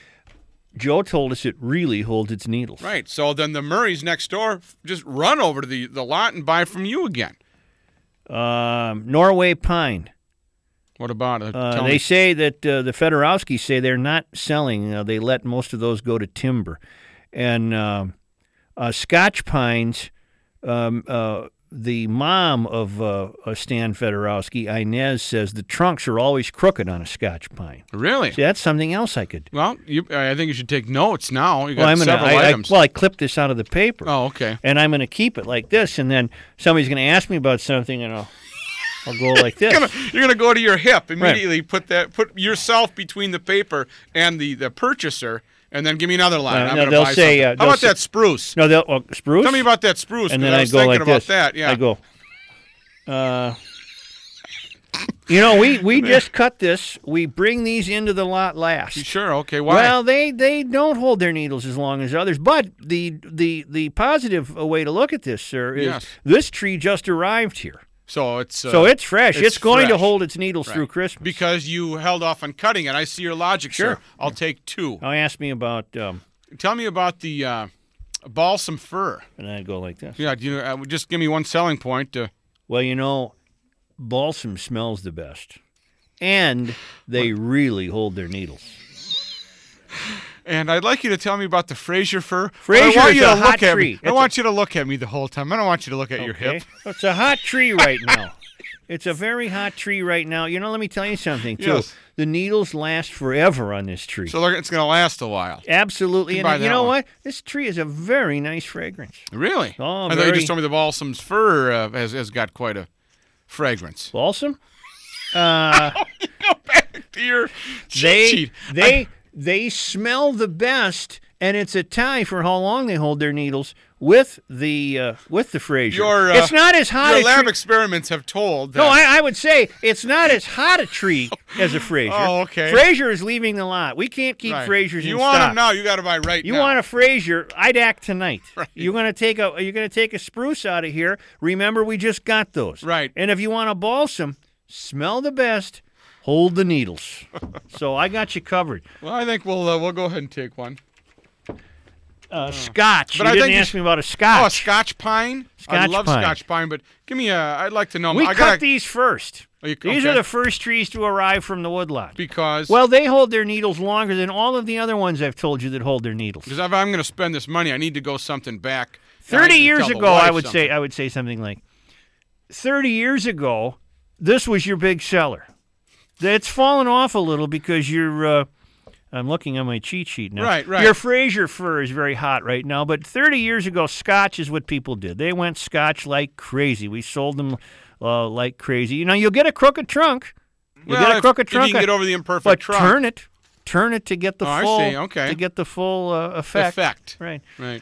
S2: "Joe told us it really holds its needles."
S3: Right. So then the Murrays next door just run over to the, the lot and buy from you again.
S2: Um, Norway pine.
S3: What about it?
S2: Uh, they
S3: me.
S2: say that uh, the Fedorowskis say they're not selling. Uh, they let most of those go to timber, and um uh, Scotch pines. Um, uh, the mom of uh, Stan Fedorowski, Inez, says the trunks are always crooked on a Scotch pine.
S3: Really?
S2: See, that's something else I could.
S3: Well, you, I think you should take notes now. You got
S2: Well, I'm gonna.
S3: several
S2: I, I,
S3: items.
S2: well, I clipped this out of the paper.
S3: Oh, okay.
S2: And I'm going to keep it like this, and then somebody's going to ask me about something, and I'll, I'll go like this.
S3: You're gonna, you're gonna go to your hip immediately. Put that, put yourself between the paper and the, the purchaser, and then give me another line.
S2: Uh,
S3: I'm
S2: no, they'll
S3: buy
S2: say, uh,
S3: How
S2: they'll
S3: about
S2: say-
S3: that spruce?
S2: No, they'll uh, spruce.
S3: Tell me about that spruce.
S2: And then
S3: I
S2: I go
S3: thinking
S2: like
S3: about
S2: this.
S3: that. Yeah.
S2: I go. Uh, you know, we we just cut this. We bring these into the lot last.
S3: Sure. Okay. Why?
S2: Well, they they don't hold their needles as long as others. But the the the positive way to look at this, sir, is
S3: Yes.
S2: this tree just arrived here.
S3: So it's uh,
S2: so it's fresh. It's, going to hold its needles
S3: Right.
S2: through Christmas.
S3: because you held off on cutting it. I see your logic,
S2: Sure.
S3: sir. I'll take two.
S2: Now ask me about, um,
S3: Tell me about the uh, balsam fir.
S2: and I'd go like this.
S3: Yeah. Do you uh, just give me one selling point? To,
S2: Well, you know, balsam smells the best, and they really hold their needles.
S3: And I'd like you to tell me about the Fraser fir.
S2: Fraser
S3: I want
S2: is
S3: you to look at
S2: tree.
S3: me. I
S2: It's
S3: want you to look at me the whole time. I don't want you to look at your hip.
S2: It's a hot tree right now. It's a very hot tree right now. You know, let me tell you something too.
S3: Yes.
S2: The needles last forever on this tree.
S3: So it's going to last a while.
S2: Absolutely.
S3: You
S2: And you know
S3: one.
S2: what? This tree has a very nice fragrance.
S3: Really?
S2: Oh,
S3: I thought you
S2: very-
S3: just told me the balsam's fir uh, has, has got quite a fragrance.
S2: Balsam? Uh,
S3: Go back to your cheat
S2: they
S3: sheet.
S2: they they smell the best, and it's a tie for how long they hold their needles with the uh, with the Fraser.
S3: Your, uh,
S2: it's not as hot.
S3: Your lab
S2: tree-
S3: experiments have told that.
S2: No, I, I would say it's not as hot a tree as a Fraser.
S3: Oh, okay.
S2: Fraser is leaving the lot. We can't keep
S3: Right.
S2: Frasers
S3: You want
S2: stock.
S3: them now? You got to buy right
S2: You
S3: now.
S2: want a Fraser? I'd act tonight.
S3: Right.
S2: You're gonna take a you're gonna take a spruce out of here. Remember, we just got those.
S3: Right.
S2: And if you want a balsam, smell the best, hold the needles. so I got you covered.
S3: Well, I think we'll uh, we'll go ahead and take one.
S2: Uh, Scotch.
S3: But
S2: you
S3: I
S2: didn't
S3: think
S2: ask me about a scotch.
S3: Oh, a
S2: Scotch.
S3: Pine. I
S2: Scotch
S3: love
S2: pine.
S3: Scotch pine, but give me a. I'd like to know.
S2: we
S3: I
S2: cut
S3: gotta,
S2: these first.
S3: Oh, you-
S2: These
S3: okay.
S2: are the first trees to arrive from the woodlot.
S3: because
S2: Well, they hold their needles longer than all of the other ones I've told you that hold their needles.
S3: because if I'm going to spend this money, I need to go something back. And I
S2: Thirty
S3: need to
S2: years
S3: tell the
S2: ago, I
S3: wife
S2: would
S3: something.
S2: say I would say something like, thirty years ago, this was your big seller. It's fallen off a little because you're. Uh, I'm looking on my cheat sheet now.
S3: Right, right.
S2: Your Fraser fir is very hot right now, but 30 years ago, Scotch is what people did. They went Scotch like crazy. We sold them uh, like crazy. You know, you'll get a crooked trunk. You'll
S3: Well,
S2: get a
S3: if-
S2: crooked
S3: if you can get over the imperfect
S2: but
S3: trunk.
S2: turn it, turn it to get the
S3: Oh, I
S2: full.
S3: see. Okay.
S2: To get the full uh, effect.
S3: Effect.
S2: Right.
S3: Right.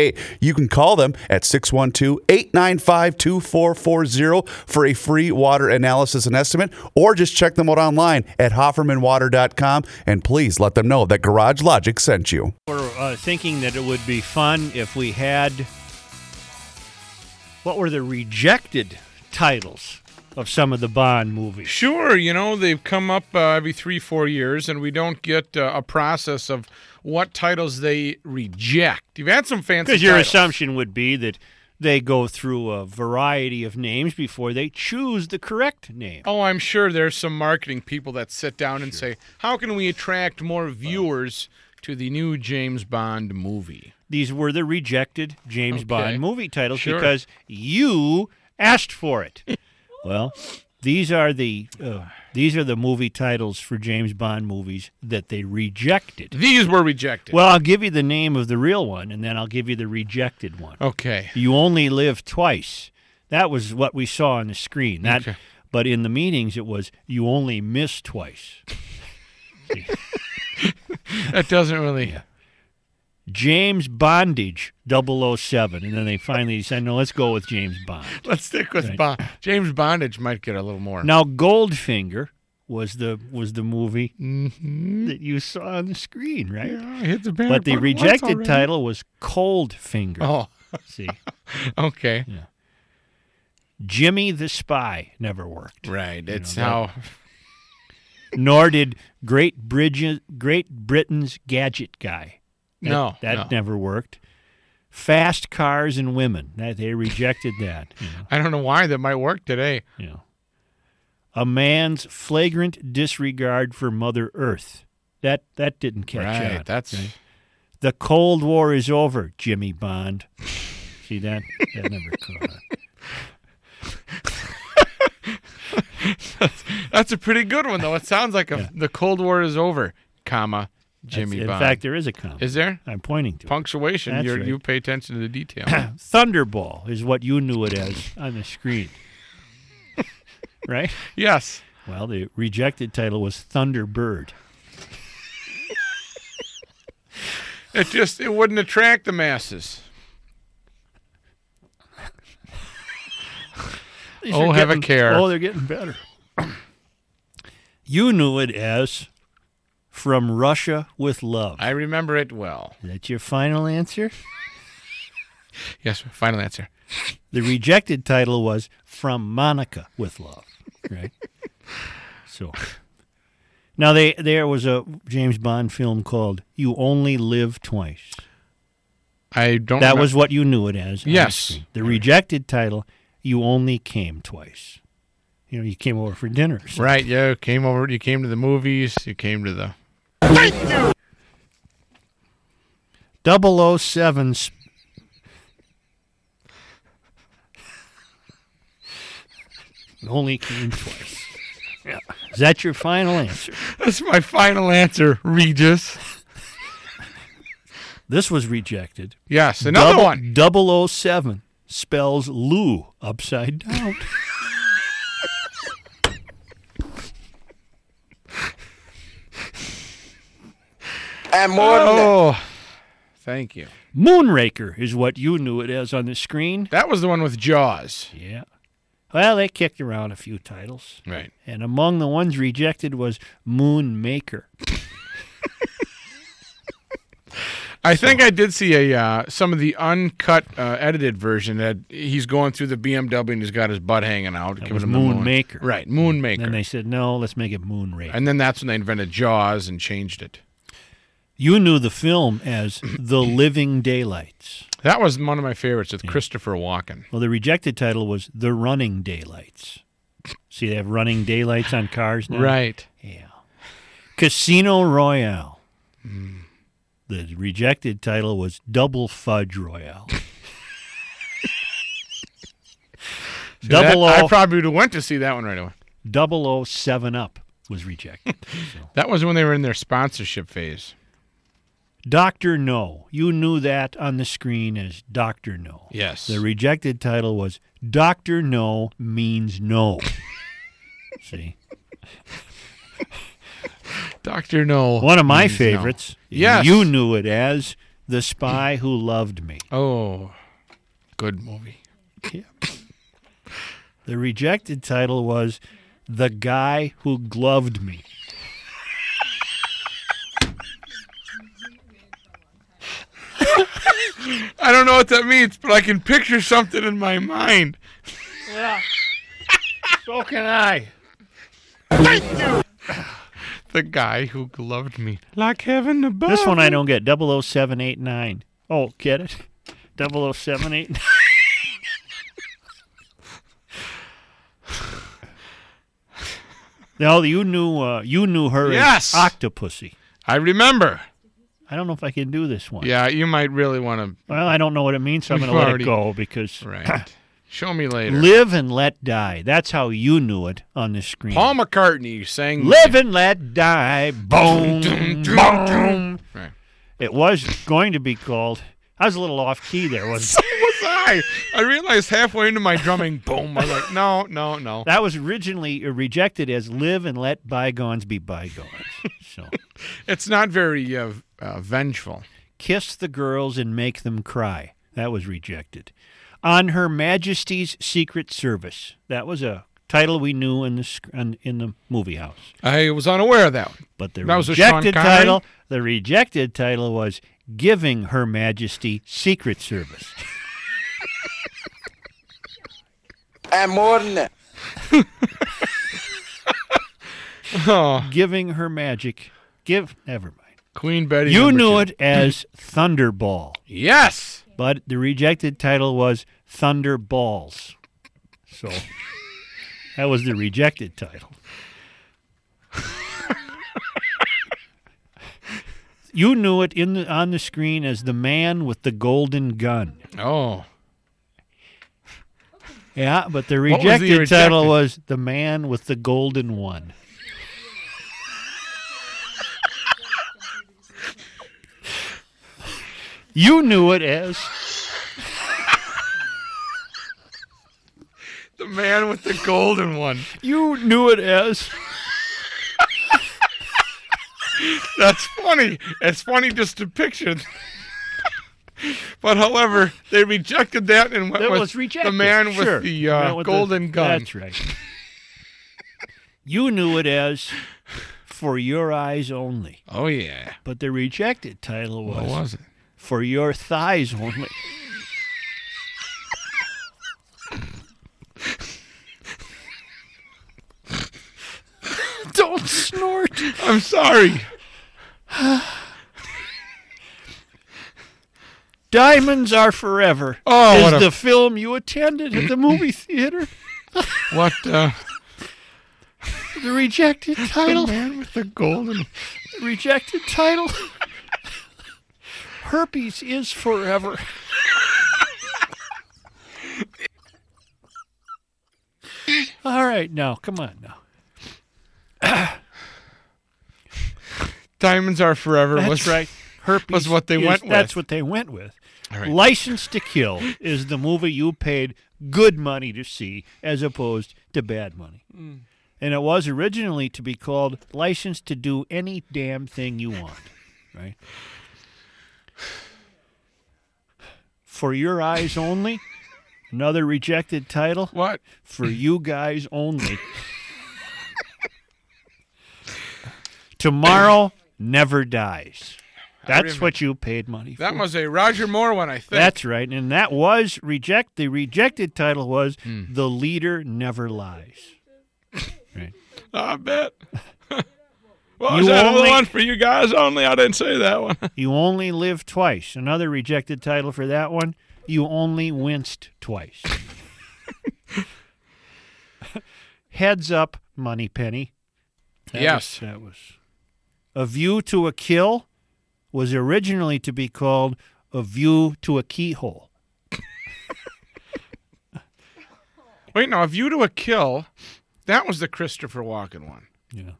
S1: You can call them at 612 895 2440 for a free water analysis and estimate, or just check them out online at HoffermanWater.com and please let them know that Garage Logic sent you.
S2: We're uh, thinking that it would be fun if we had what were the rejected titles of some of the Bond movies.
S3: Sure, you know they've come up uh, every three, four years, and we don't get uh, a process of what titles they reject. You've had some fancy
S2: Because your
S3: titles.
S2: assumption would be that they go through a variety of names before they choose the correct name.
S3: Oh, I'm sure there's some marketing people that sit down and say, "How can we attract more viewers to the new James Bond movie?"
S2: These were the rejected James
S3: Okay.
S2: Bond movie titles
S3: Sure.
S2: because you asked for it. well, these are the uh, these are the movie titles for James Bond movies that they rejected.
S3: These were rejected.
S2: Well, I'll give you the name of the real one, and then I'll give you the rejected one.
S3: Okay.
S2: You only live twice. That was what we saw on the screen. That,
S3: Okay.
S2: but in the meetings, it was you only miss twice.
S3: that doesn't really.
S2: James Bondage 007. And then they finally said, no, let's go with James Bond.
S3: Let's stick with
S2: Right.
S3: Bond. James Bondage might get a little more.
S2: Now, Goldfinger was the was the movie
S3: Mhm.
S2: that you saw on the screen, right?
S3: Yeah, I hit the banner
S2: but the rejected title was Cold Finger.
S3: Oh,
S2: See,
S3: okay. Yeah.
S2: Jimmy the Spy never worked.
S3: Right.
S2: You
S3: It's
S2: know, that-
S3: how.
S2: Nor did Great Bridge, Great Britain's Gadget Guy. That,
S3: No,
S2: that
S3: no.
S2: never worked. Fast Cars and Women. That they rejected that. You know,
S3: I don't know why that might work today.
S2: you know. A man's flagrant disregard for Mother Earth. That that didn't catch
S3: right.
S2: on.
S3: That's.
S2: right? The Cold War is over, Jimmy Bond. See that? That never caught on.
S3: That's a pretty good one, though. It sounds like a, the Cold War is over, comma Jimmy
S2: That's- in
S3: Bond.
S2: fact, there is a comma.
S3: is there
S2: I'm pointing to.
S3: punctuation? You're,
S2: right.
S3: You pay attention to the detail.
S2: Thunderball is what you knew it as on the screen. right?
S3: yes.
S2: Well, the rejected title was Thunderbird.
S3: It just it wouldn't attract the masses. Oh, have a care.
S2: Oh, they're getting better. you knew it as From Russia with Love.
S3: I remember it well.
S2: Is that your final answer?
S3: Yes. Final answer.
S2: The rejected title was From Monica with Love. Right? so now they there was a James Bond film called You Only Live Twice.
S3: I don't.
S2: That
S3: remem-
S2: was what you knew it as.
S3: Yes.
S2: The rejected title, You Only Came Twice. You know, you came over for dinner.
S3: right. Yeah. Came over. You came to the movies. You came to the.
S2: 007 sp- only came twice. Yeah. Is that your final answer?
S3: That's my final answer, Regis.
S2: This was rejected.
S3: Yes. Another
S2: Double-
S3: one.
S2: 007 spells Lou upside down.
S10: And more than.
S3: Oh. Thank you.
S2: Moonraker is what you knew it as on the screen.
S3: That was the one with Jaws.
S2: Yeah. Well, they kicked around a few titles.
S3: Right.
S2: And among the ones rejected was Moonmaker.
S3: I think I did see a uh, some of the uncut, uh, edited version that he's going through the BMW and he's got his butt hanging out.
S2: It was
S3: him the
S2: Moon Maker.
S3: Right, Moon Maker.
S2: Then they said, no, let's make it Moon Rape.
S3: and then that's when they invented Jaws and changed it.
S2: You knew the film as The Living Daylights.
S3: That was one of my favorites with Christopher Walken.
S2: Well, the rejected title was The Running Daylights. See, they have running daylights on cars now?
S3: Right.
S2: Yeah. Casino Royale. The rejected title was Double Fudge Royale.
S3: See, that-
S2: Double
S3: I
S2: O,
S3: probably would have went to see that one right away.
S2: Double O Seven Up was rejected.
S3: That was when they were in their sponsorship phase.
S2: Doctor No. You knew that on the screen as Doctor No.
S3: Yes.
S2: The rejected title was Doctor No means no. See,
S3: Doctor No.
S2: one of my
S3: means no.
S2: favorites.
S3: Yes.
S2: you knew it as The Spy Who Loved Me.
S3: Oh, good movie. Yeah.
S2: The rejected title was The Guy Who Gloved Me.
S3: I don't know what that means, but I can picture something in my mind.
S2: Yeah. so can I. Thank you.
S3: The guy who gloved me like heaven above.
S2: This one I don't get. 00789. Oh, get it? 00789. No, you knew uh, you knew her
S3: Yes.
S2: as Octopussy.
S3: I remember.
S2: I don't know if I can do this one.
S3: Yeah, you might really want to.
S2: Well, I don't know what it means, so I'm going to let
S3: already-
S2: it go because.
S3: Right. Show me later.
S2: live and let die. That's how you knew it on the screen.
S3: Paul McCartney sang.
S2: Live and let die. Boom,
S3: Dum, dum,
S2: boom.
S3: Right.
S2: It was going to be called. I was a little off key there, wasn't
S3: So was I. I realized halfway into my drumming, boom. I was like, no, no, no.
S2: That was originally rejected as "Live and Let Bygones Be Bygones." so,
S3: It's not very uh, uh, vengeful.
S2: kiss the girls and make them cry. That was rejected. On Her Majesty's Secret Service. That was a title we knew in the in in the movie house.
S3: I was unaware of that one.
S2: But the
S3: That was
S2: rejected
S3: Connery?
S2: title, the rejected title was "Giving Her Majesty Secret Service."
S12: And more than that.
S3: Oh,
S2: Giving her magic. Give. Never mind.
S3: Queen Betty.
S2: You knew
S3: two.
S2: it as Thunderball.
S3: Yes.
S2: but the rejected title was Thunderballs. So that was the rejected title. you knew it in the, on the screen as the man with the golden gun.
S3: Oh.
S2: Yeah, but the
S3: What was the
S2: rejected title was the man with the golden one. You knew it as
S3: The man with the golden one.
S2: you knew it as
S3: That's funny. It's funny just to picture. but however, they rejected that and went
S2: That
S3: with the man
S2: Sure.
S3: with the uh,
S2: Man with the-
S3: golden gun.
S2: That's right. you knew it as For Your Eyes Only.
S3: Oh yeah.
S2: But the rejected title was,
S3: What was it?
S2: For Your Thighs Only. Don't snort.
S3: I'm sorry.
S2: Diamonds Are Forever
S3: Oh,
S2: is
S3: what a-
S2: the film you attended at the movie theater.
S3: What? Uh,
S2: The rejected title.
S3: The man with the golden.
S2: Rejected title. Herpes is forever. All right, now come on now.
S3: Diamonds are forever.
S2: That's
S3: was,
S2: right. Herpes
S3: was what they
S2: is-
S3: went with.
S2: That's what they went with.
S3: All right.
S2: License to Kill is the movie you paid good money to see as opposed to bad money.
S3: Mm.
S2: And it was originally to be called License to Do Any Damn Thing You Want, right? For Your Eyes Only, another rejected title.
S3: What?
S2: For You Guys Only. Tomorrow Never Dies. That's what you paid money for.
S3: That was a Roger Moore one, I think.
S2: That's right, and that was reject. The rejected title was
S3: Hmm.
S2: "The Leader Never Lies." right.
S3: I bet. Well,
S2: You
S3: is that
S2: only-
S3: one for you guys only? I didn't say that one.
S2: You only live twice. Another rejected title for that one. You only winced twice. Heads up, Moneypenny. That
S3: Yes.
S2: was- that was a view to a kill. Was originally to be called a view to a keyhole.
S3: Wait, no, A View to a Kill. That was the Christopher Walken one.
S2: Yeah.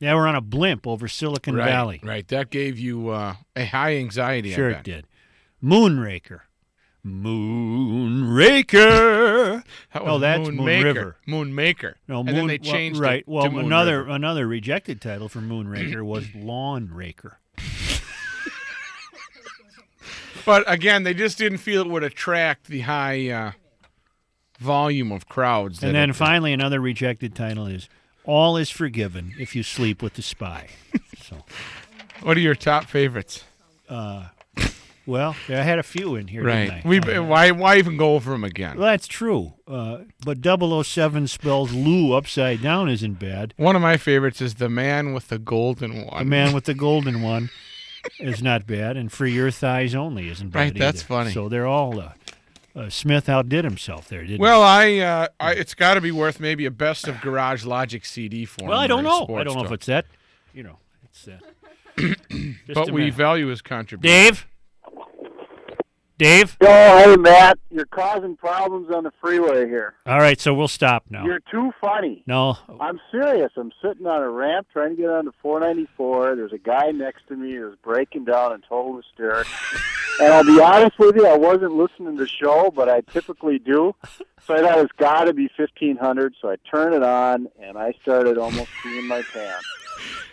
S2: Yeah, we're on a blimp over Silicon
S3: right,
S2: Valley.
S3: Right. That gave you uh, a high anxiety. I
S2: Sure, it did. Moonraker. Moonraker.
S3: That
S2: oh,
S3: was
S2: that's Moon
S3: Moonmaker.
S2: River.
S3: Moonmaker.
S2: No,
S3: and
S2: Moon,
S3: then they
S2: well,
S3: changed
S2: right.
S3: it
S2: well,
S3: to Moon
S2: another
S3: River.
S2: another rejected title for Moonraker was Lawn Raker.
S3: But again, they just didn't feel it would attract the high uh, volume of crowds.
S2: And then finally, another rejected title is All is Forgiven If You Sleep with the Spy. so,
S3: what are your top favorites?
S2: uh, well, I had a few in here,
S3: Right. We
S2: Uh,
S3: why why even go over them again?
S2: well, that's true. Uh, but 007 spells Lou upside down isn't bad.
S3: One of my favorites is the man with the golden one.
S2: The man with the golden one is not bad, and For Your Thighs Only isn't bad
S3: Right, that's funny.
S2: So they're all. Uh, uh, Smith outdid himself there, didn't
S3: Well, I, uh, I it's got to be worth maybe a best of Garage Logic CD for
S2: he?
S3: him
S2: Well, I don't know. I don't know if it's that. You know, it's that.
S3: But we
S2: minute.
S3: value his contribution.
S2: Dave. Dave.
S13: Yo, hey Matt, you're causing problems on the freeway here.
S2: All right, so we'll stop now.
S13: You're too funny.
S2: No,
S13: I'm serious. I'm sitting on a ramp trying to get onto 494. There's a guy next to me who's breaking down in total hysterics. and I'll be honest with you, I wasn't listening to the show, but I typically do. So I thought it's got to be 1500. So I turned it on, and I started almost peeing my pants.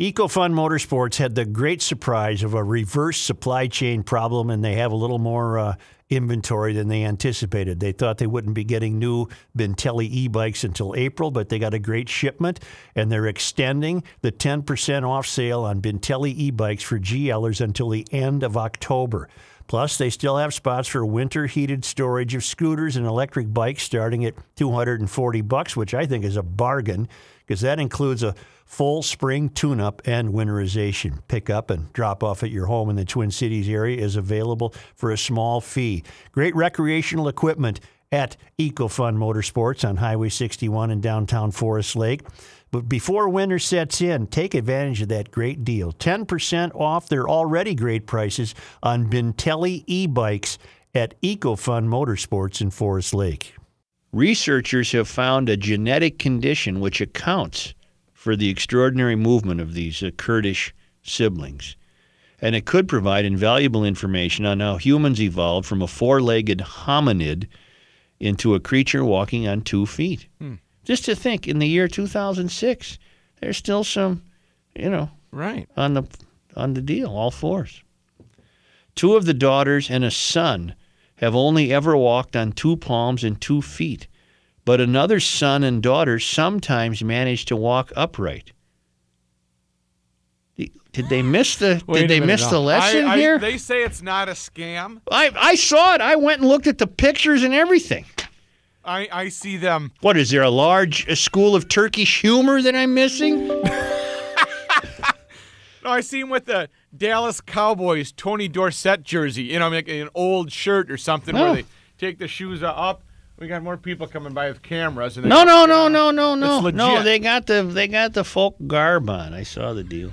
S6: EcoFun Motorsports had the great surprise of a reverse supply chain problem, and they have a little more uh, inventory than they anticipated. They thought they wouldn't be getting new Bentelli e bikes until April, but they got a great shipment, and they're extending the 10% off sale on Bentelli e bikes for GLers until the end of October. Plus, they still have spots for winter heated storage of scooters and electric bikes starting at 240 bucks, which I think is a bargain because that includes a full spring tune-up and winterization. Pick up and drop off at your home in the Twin Cities area is available for a small fee. Great recreational equipment at EcoFun Motorsports on Highway 61 in downtown Forest Lake. But before winter sets in, take advantage of that great deal. 10% off their already great prices on Bentelli e-bikes at EcoFun Motorsports in Forest Lake.
S2: Researchers have found a genetic condition which accounts for the extraordinary movement of these uh, Kurdish siblings. And it could provide invaluable information on how humans evolved from a four legged hominid into a creature walking on two feet.
S3: Hmm.
S2: Just to think, in the year 2006, there's still some, you know,
S3: Right.
S2: on the on the deal, all fours. Two of the daughters and a son have only ever walked on two palms and two feet, but another son and daughter sometimes manage to walk upright. Did they miss the
S3: Wait
S2: Did they miss
S3: now.
S2: the lesson
S3: I- I-
S2: here?
S3: They say it's not a scam.
S2: I I saw it. I went and looked at the pictures and everything.
S3: I, I see them.
S2: What is there a large a school of Turkish humor that I'm missing?
S3: No, I see him with the Dallas Cowboys Tony Dorsett jersey. You know, like an old shirt or something
S2: Oh.
S3: where they take the shoes up. We got more people coming by with cameras. And they-
S2: No, no, no, no, no, no, no. They got the they got the folk garb on. I saw the deal.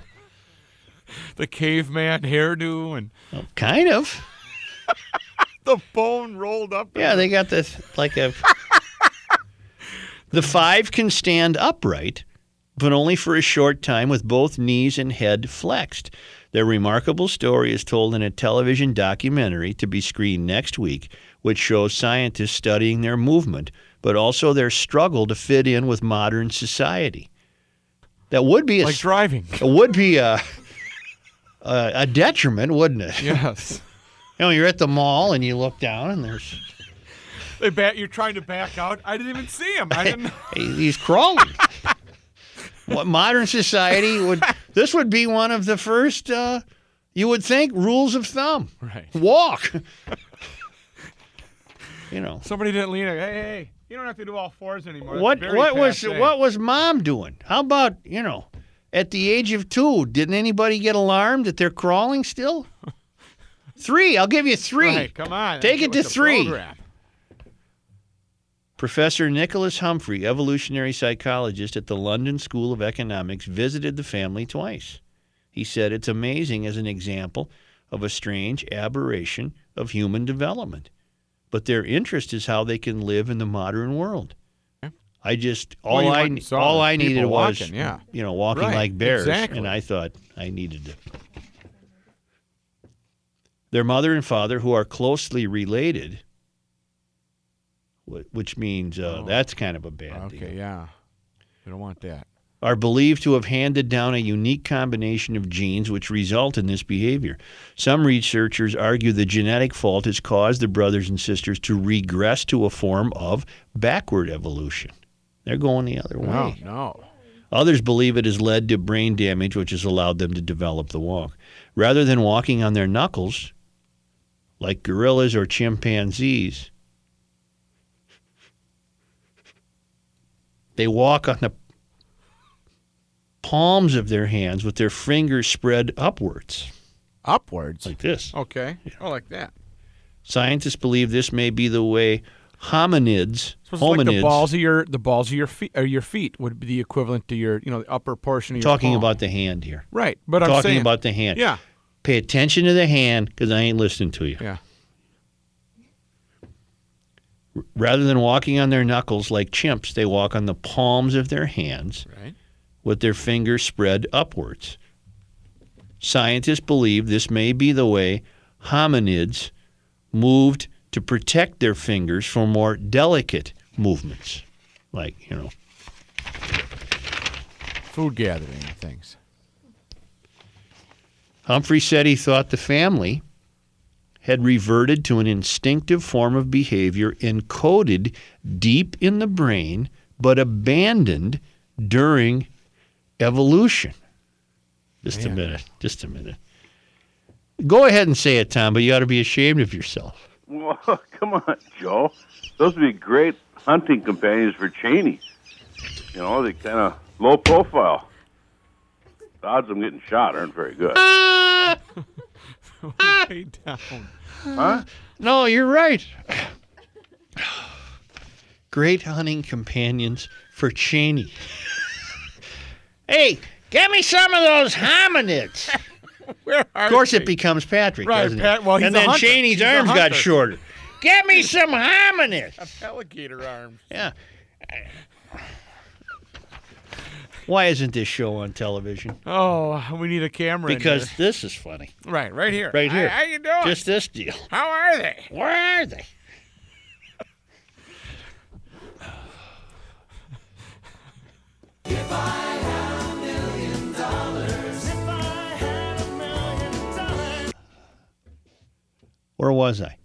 S3: the caveman hairdo and oh,
S2: Kind of.
S3: the bone rolled up.
S2: Yeah, they got the like a. the five can stand upright, but only for a short time with both knees and head flexed. Their remarkable story is told in a television documentary to be screened next week, which shows scientists studying their movement, but also their struggle to fit in with modern society. That would be a,
S3: like driving.
S2: It would be a, a a detriment, wouldn't it?
S3: Yes.
S2: You know, you're at the mall and you look down and there's
S3: They bet you're trying to back out. I didn't even see him. I didn't. know.
S2: He's crawling. what modern society would this would be one of the first uh, you would think rules of thumb.
S3: Right.
S2: Walk. you know.
S3: Somebody didn't lean. in. Hey, hey, you don't have to do all fours anymore.
S2: What what was
S3: passe.
S2: what was mom doing? How about, you know, at the age of 2, didn't anybody get alarmed that they're crawling still? 3, I'll give you 3.
S3: Right, come on.
S2: Take it to 3.
S3: program.
S2: Professor Nicholas Humphrey, evolutionary psychologist at the London School of Economics, visited the family twice. He said it's amazing as an example of a strange aberration of human development. But their interest is how they can live in the modern world. I just all
S3: you
S2: I
S3: went and saw
S2: all I needed was
S3: walking, yeah.
S2: you know walking
S3: Right,
S2: like bears,
S3: exactly.
S2: and I thought I needed to. Their mother and father, who are closely related, which means uh, that's kind of a bad deal
S3: Okay, yeah. We don't want that.
S2: are believed to have handed down a unique combination of genes which result in this behavior. Some researchers argue the genetic fault has caused the brothers and sisters to regress to a form of backward evolution. They're going the other
S3: No,
S2: way.
S3: no.
S2: Others believe it has led to brain damage, which has allowed them to develop the walk. Rather than walking on their knuckles, like gorillas or chimpanzees, they walk on the palms of their hands with their fingers spread upwards.
S3: Upwards?
S2: Like this.
S3: Okay. Oh, like that.
S2: Scientists believe this may be the way hominids,
S3: So it's like the
S2: hominids,
S3: balls of your the balls of your feet or your feet would be the equivalent to your you know the upper portion of your
S2: talking
S3: palm.
S2: about the hand here.
S3: right, but I'm
S2: talking
S3: saying,
S2: about the hand.
S3: Yeah,
S2: Pay attention to the hand because I ain't listening to you.
S3: yeah.
S2: Rather than walking on their knuckles like chimps, they walk on the palms of their hands
S3: Right.
S2: with their fingers spread upwards. Scientists believe this may be the way hominids moved to protect their fingers from more delicate movements, like, you know,
S3: Food gathering and things.
S2: Humphrey said he thought the family had reverted to an instinctive form of behavior encoded deep in the brain but abandoned during evolution. Just a minute. Just a minute. Go ahead and say it, Tom, but you ought to be ashamed of yourself.
S14: Well, come on, Joe. Those would be great hunting companions for Cheney. You know, they kind of low profile. The odds of them getting shot aren't very good.
S3: Way down.
S14: Huh?
S2: No, you're right. Great hunting companions for Cheney. hey, get me some of those hominids.
S3: Where are
S2: Of course,
S3: they?
S2: it becomes Patrick,
S3: Right,
S2: doesn't
S3: Pat-
S2: it?
S3: well, he's
S2: and
S3: a
S2: then
S3: hunter.
S2: Cheney's
S3: He's a
S2: arms got
S3: hunter.
S2: shorter. Get me some hominids.
S3: A alligator arms.
S2: Yeah. Why isn't this show on television?
S3: Oh, we need a camera.
S2: Because this is funny.
S3: right, right here,
S2: Right here.
S3: Hi, how you doing?
S2: Just this deal.
S3: how are they?
S2: Where are they? Where was I?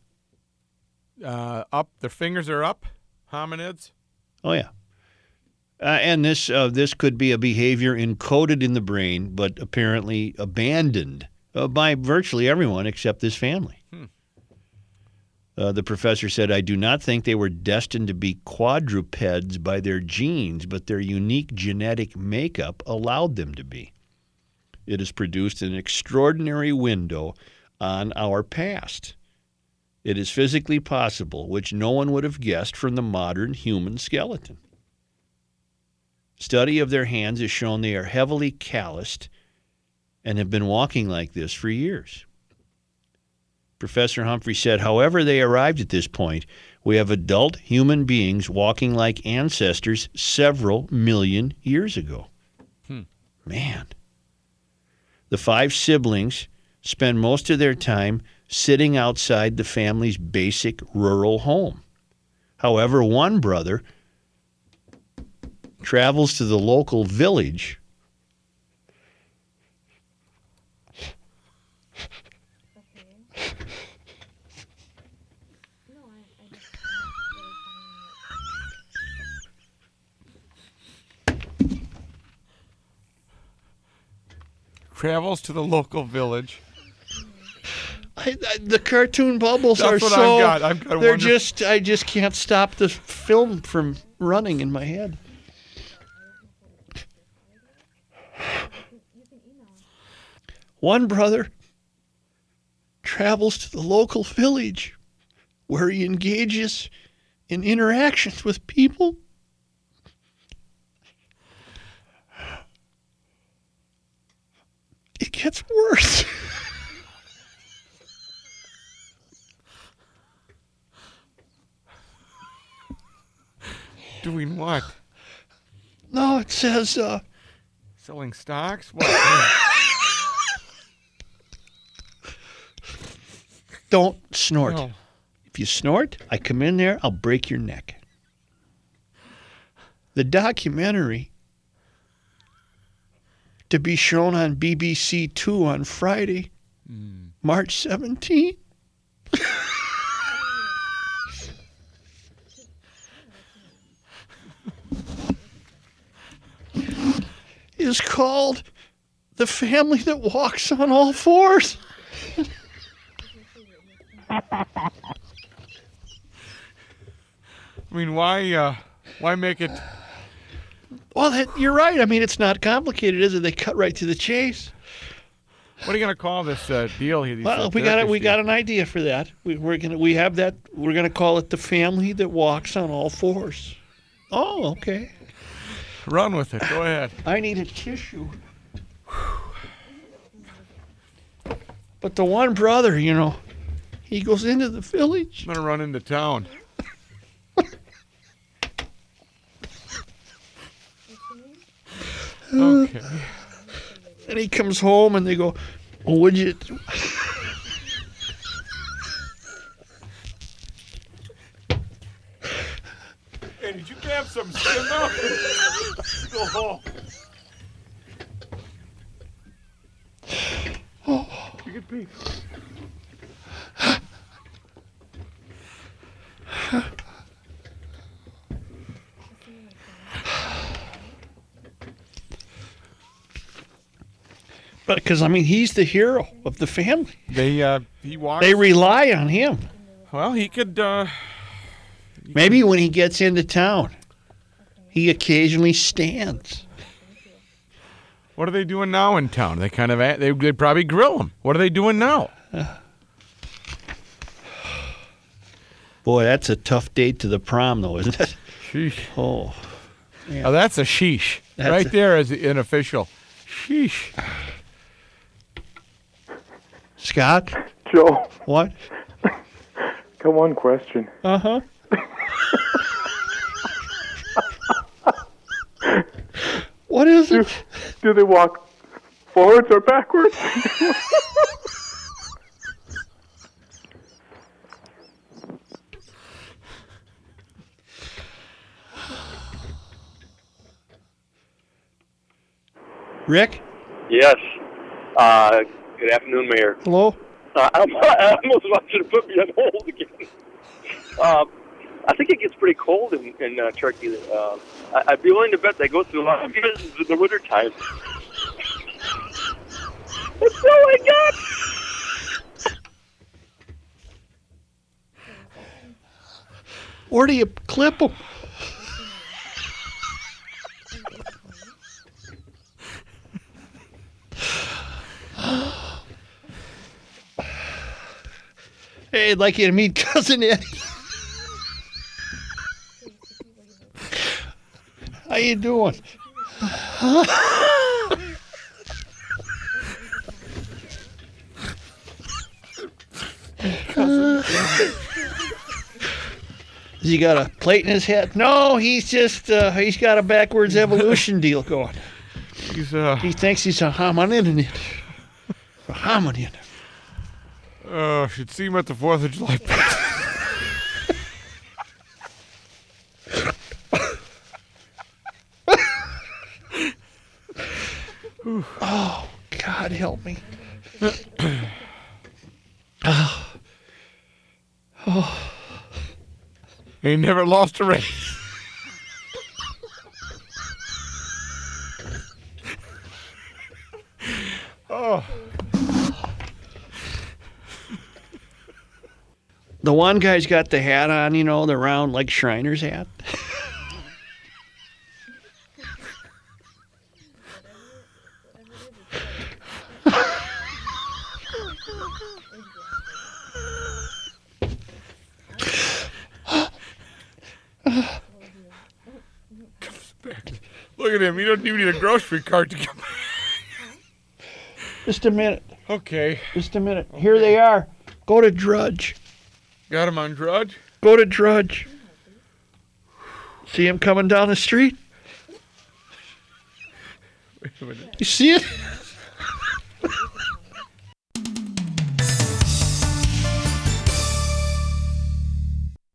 S3: Uh, up. Their fingers are up. Hominids.
S2: Oh yeah. Uh, and this uh, this could be a behavior encoded in the brain, but apparently abandoned uh, by virtually everyone except this family.
S3: Hmm.
S2: Uh, the professor said, "I do not think they were destined to be quadrupeds by their genes, but their unique genetic makeup allowed them to be. It has produced an extraordinary window on our past." It is physically possible, which no one would have guessed from the modern human skeleton. Study of their hands has shown they are heavily calloused and have been walking like this for years. Professor Humphrey said, however, they arrived at this point, we have adult human beings walking like ancestors several million years ago.
S3: Hmm.
S2: Man. The five siblings spend most of their time sitting outside the family's basic rural home. However, one brother travels to the local village
S3: travels to the local village.
S2: I, I, the cartoon bubbles
S3: That's
S2: are
S3: so. I've got. I've got
S2: they're just. I just can't stop the film from running in my head. One brother travels to the local village where he engages in interactions with people. It gets worse.
S3: Doing what?
S2: No, it says uh,
S3: Selling stocks? What?
S2: don't snort.
S3: No.
S2: If you snort, I come in there, I'll break your neck. The documentary to be shown on BBC Two on Friday, hmm. March 17th. is called The Family That Walks on All Fours.
S3: I mean, why? Uh, why make it?
S2: Well, that, you're right. I mean, it's not complicated, is it? They cut right to the chase.
S3: What are you gonna call this uh, deal here?
S2: Well,
S3: uh,
S2: we got it. We got an idea for that. We, we're gonna we have that. We're gonna call it the family that walks on all fours. Oh, okay.
S3: Run with it. Go ahead.
S2: I need a tissue. But the one brother, you know, he goes into the village.
S3: I'm gonna run into town. Okay.
S2: And he comes home, and they go, oh, well, "Would you?"
S3: Hey, did you grab some skin? Go home. Oh. You can pee.
S2: But because I mean, he's the hero of the family.
S3: They uh, he walks.
S2: They rely on him.
S3: Well, he could. Uh,
S2: Maybe when he gets into town, he occasionally stands.
S3: what are they doing now in town? They kind of they they probably grill him. What are they doing now?
S2: Boy, that's a tough date to the prom, though, isn't it?
S3: Sheesh.
S2: Oh,
S3: Oh, that's a sheesh.
S2: That's
S3: right
S2: a-
S3: there is an official. Sheesh.
S2: Scott,
S15: Joe,
S2: what?
S15: got one question.
S2: Uh huh. what is
S15: do,
S2: it?
S15: Do they walk forwards or backwards?
S2: Rick,
S16: Yes. Uh, good afternoon, Mayor.
S2: hello.
S16: Uh, I'm, I almost want you to put me on hold again. Uh, I think it gets pretty cold in, in uh, Turkey. Uh, I, I'd be willing to bet they go through a lot of years in the winter time. That's all I got.
S2: Where do you clip them? hey, I'd like you to meet cousin Eddie. How you doing? Has he got a plate in his head? No, he's just uh, he's got a backwards evolution deal going.
S3: He's uh.
S2: He thinks he's a hominin. A hominin.
S3: Uh, should see him at the Fourth of July.
S2: Oh, God help me. oh. Oh.
S3: he never lost a race.
S2: The one guy's got the hat on, you know, the round like Shriner's hat.
S3: Look at him. You don't even need a grocery cart to come.
S2: Just a minute.
S3: Okay.
S2: Just a minute. Here they are. Go to Drudge.
S3: Got him on Drudge?
S2: Go to Drudge. See him coming down the street?
S3: Wait a minute.
S2: You see it?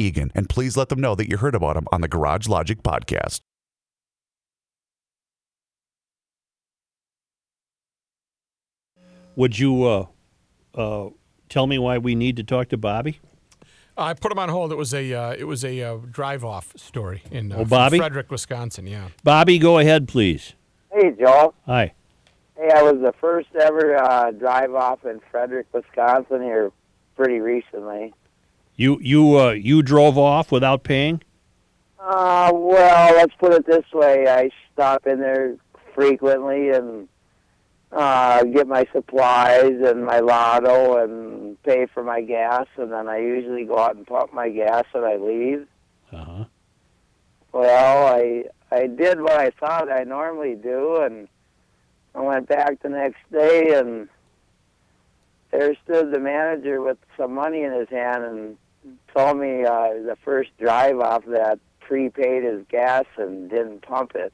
S1: Eagan. And please let them know that you heard about them on the Garage Logic podcast.
S2: Would you uh, uh, tell me why we need to talk to Bobby?
S3: I put him on hold. It was a uh, it was a uh, drive off story in uh,
S2: Oh, Bobby?
S3: Frederic, Wisconsin. Yeah.
S2: Bobby, go ahead, please.
S17: Hey, Joe.
S2: Hi.
S17: Hey, I was the first ever uh, drive off in Frederic, Wisconsin here pretty recently.
S2: You you uh, you drove off without paying?
S17: Uh, well, let's put it this way. I stop in there frequently and uh, get my supplies and my lotto and pay for my gas, and then I usually go out and pump my gas and I leave.
S2: Uh huh.
S17: Well, I I did what I thought I normally do, and I went back the next day, and there stood the manager with some money in his hand and told me uh, the first drive off that prepaid his gas and didn't pump it.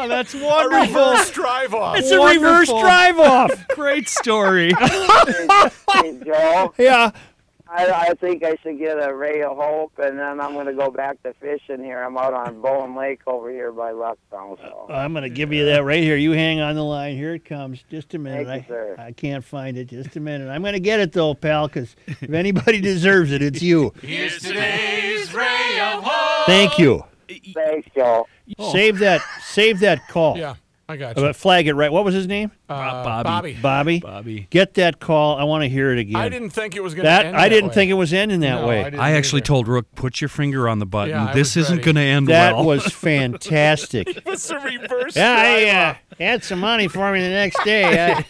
S2: Oh, that's wonderful.
S3: reverse drive off.
S2: It's a reverse drive off.
S18: Great story.
S17: hey, Joe.
S2: Yeah.
S17: I, I think I should get a ray of hope, and then I'm going to go back to fishing here. I'm out on Bowen Lake over here by Lucktown. So.
S2: Uh, I'm going to give you that right here. You hang on the line. Here it comes. Just a minute.
S17: Thank you, sir.
S2: I, I can't find it. Just a minute. I'm going to get it, though, pal, because if anybody deserves it, it's you.
S8: Here's today's ray of hope.
S2: Thank you.
S17: Thanks, Joe.
S2: Save that. Save that call.
S3: Yeah, I got
S2: Uh,
S3: you.
S2: flag it right. What was his name?
S3: Uh,
S18: Bobby.
S3: Bobby.
S2: Bobby.
S18: Bobby.
S2: Get that call. I want to hear it again.
S3: I didn't think it was going to end
S2: I
S3: that
S2: didn't
S3: way.
S2: think it was ending that
S3: No,
S2: way.
S3: I
S18: I actually
S3: either.
S18: told Rook, put your finger on the button.
S3: Yeah,
S18: this isn't going to end
S2: that
S18: well.
S2: That was fantastic.
S3: It's a reverse
S2: Yeah, I
S3: drive
S2: uh, had some money for me the next day. I,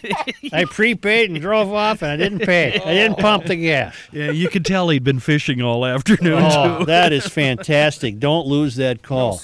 S2: I prepaid and drove off, and I didn't pay. I didn't pump the gas.
S18: yeah, you could tell he'd been fishing all afternoon,
S2: Oh,
S18: too.
S2: that is fantastic. Don't lose that call.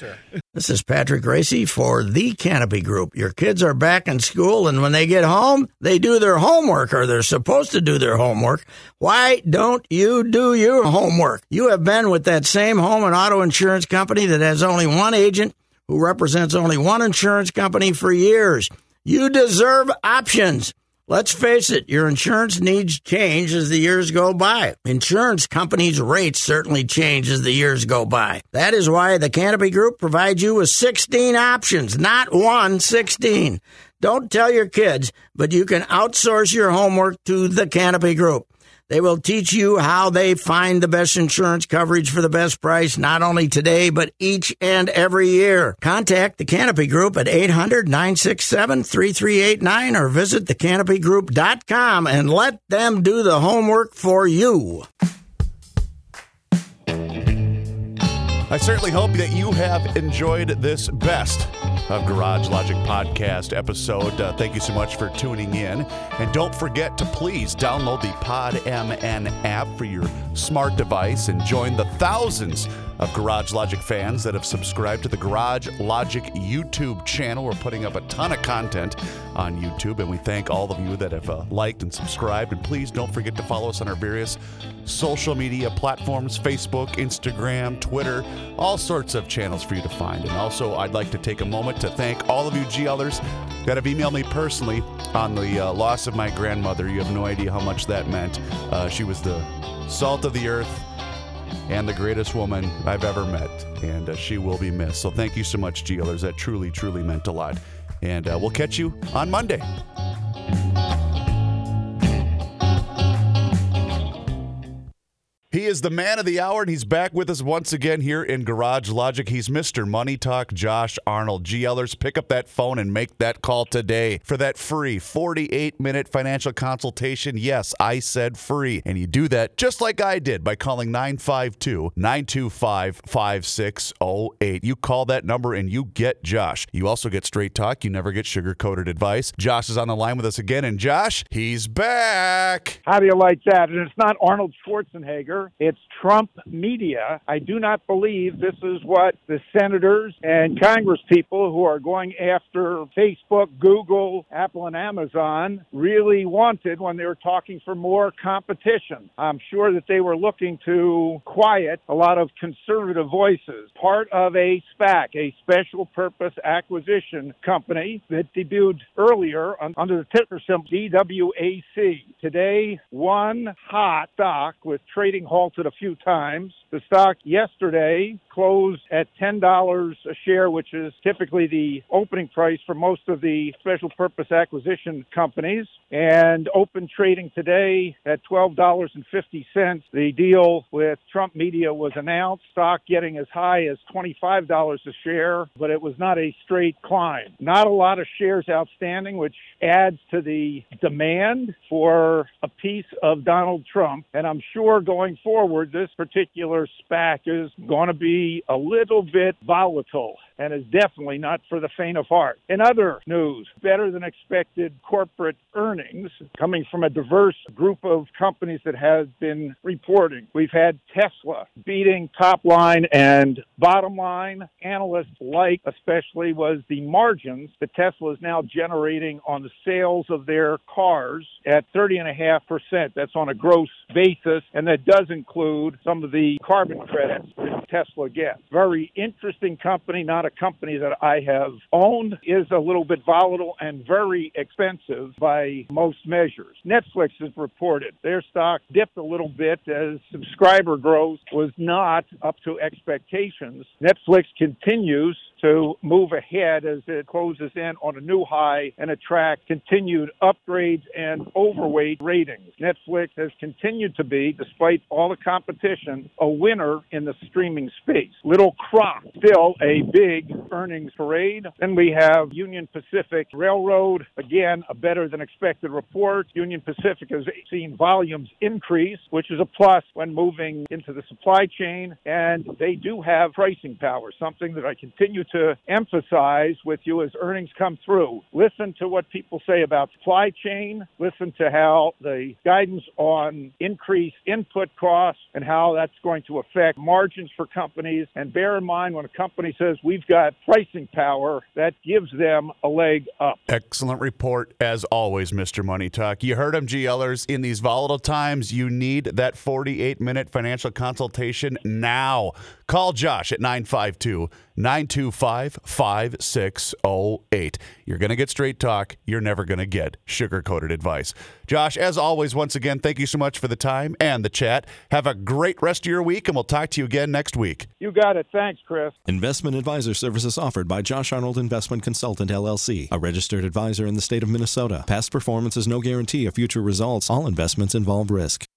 S19: This is Patrick Gracie for the Canopy Group. Your kids are back in school, and when they get home, they do their homework, or they're supposed to do their homework. Why don't you do your homework? You have been with that same home and auto insurance company that has only one agent who represents only one insurance company for years. You deserve options. Let's face it, your insurance needs change as the years go by. Insurance companies' rates certainly change as the years go by. That is why the Canopy Group provides you with 16 options, not one, 16. Don't tell your kids, but you can outsource your homework to the Canopy Group. They will teach you how they find the best insurance coverage for the best price, not only today, but each and every year. Contact the Canopy Group at 800 967 3389 or visit thecanopygroup.com and let them do the homework for you.
S1: I certainly hope that you have enjoyed this best of Garage Logic podcast episode. Uh, thank you so much for tuning in. And don't forget to please download the Pod MN app for your smart device and join the thousands of Garage Logic fans that have subscribed to the Garage Logic YouTube channel. We're putting up a ton of content on YouTube, and we thank all of you that have uh, liked and subscribed. And please don't forget to follow us on our various social media platforms Facebook, Instagram, Twitter, all sorts of channels for you to find. And also, I'd like to take a moment to thank all of you GLers that have emailed me personally on the uh, loss of my grandmother. You have no idea how much that meant. Uh, she was the salt of the earth and the greatest woman I've ever met, and uh, she will be missed. So thank you so much, GLers. That truly, truly meant a lot. And uh, we'll catch you on Monday. He is the man of the hour, and he's back with us once again here in Garage Logic. He's Mr. Money Talk, Josh Arnold. GLers, pick up that phone and make that call today for that free 48 minute financial consultation. Yes, I said free. And you do that just like I did by calling 952 925 5608. You call that number and you get Josh. You also get straight talk. You never get sugar coated advice. Josh is on the line with us again, and Josh, he's back.
S13: How do you like that? And it's not Arnold Schwarzenegger. It's Trump media. I do not believe this is what the senators and Congress people who are going after Facebook, Google, Apple, and Amazon really wanted when they were talking for more competition. I'm sure that they were looking to quiet a lot of conservative voices. Part of a SPAC, a special purpose acquisition company that debuted earlier un- under the ticker symbol DWAC. Today, one hot stock with trading halted a few times. The stock yesterday closed at $10 a share, which is typically the opening price for most of the special purpose acquisition companies, and open trading today at $12.50. The deal with Trump Media was announced, stock getting as high as $25 a share, but it was not a straight climb. Not a lot of shares outstanding, which adds to the demand for a piece of Donald Trump. And I'm sure going forward, this particular SPAC is going to be a little bit volatile and is definitely not for the faint of heart. In other news, better than expected corporate earnings coming from a diverse group of companies that has been reporting. We've had Tesla beating top line and bottom line. Analysts like, especially, was the margins that Tesla is now generating on the sales of their cars at 30.5%. That's on a gross basis, and that does include some of the carbon credits that Tesla gets. Very interesting company, not a company that I have owned, is a little bit volatile and very expensive by most measures. Netflix has reported their stock dipped a little bit as subscriber growth was not up to expectations. Netflix continues to move ahead as it closes in on a new high and attract continued upgrades and overweight ratings. Netflix has continued to be, despite all the competition, a winner in the streaming space. Little Croc, still a big earnings parade. Then we have Union Pacific Railroad, again, a better than expected report. Union Pacific has seen volumes increase, which is a plus when moving into the supply chain, and they do have pricing power, something that I continue to emphasize with you as earnings come through. Listen to what people say about supply chain, listen to how the guidance on increased input costs and how that's going to affect margins for companies. And bear in mind when a company says we've got pricing power, that gives them a leg up.
S1: Excellent report, as always, Mr. Money Talk. You heard him, GLers. In these volatile times, you need that 48 minute financial consultation now. Call Josh at 952 925 5608. You're going to get straight talk. You're never going to get sugar coated advice. Josh, as always, once again, thank you so much for the time and the chat. Have a great rest of your week, and we'll talk to you again next week.
S15: You got it. Thanks, Chris.
S20: Investment advisor services offered by Josh Arnold Investment Consultant LLC, a registered advisor in the state of Minnesota. Past performance is no guarantee of future results. All investments involve risk.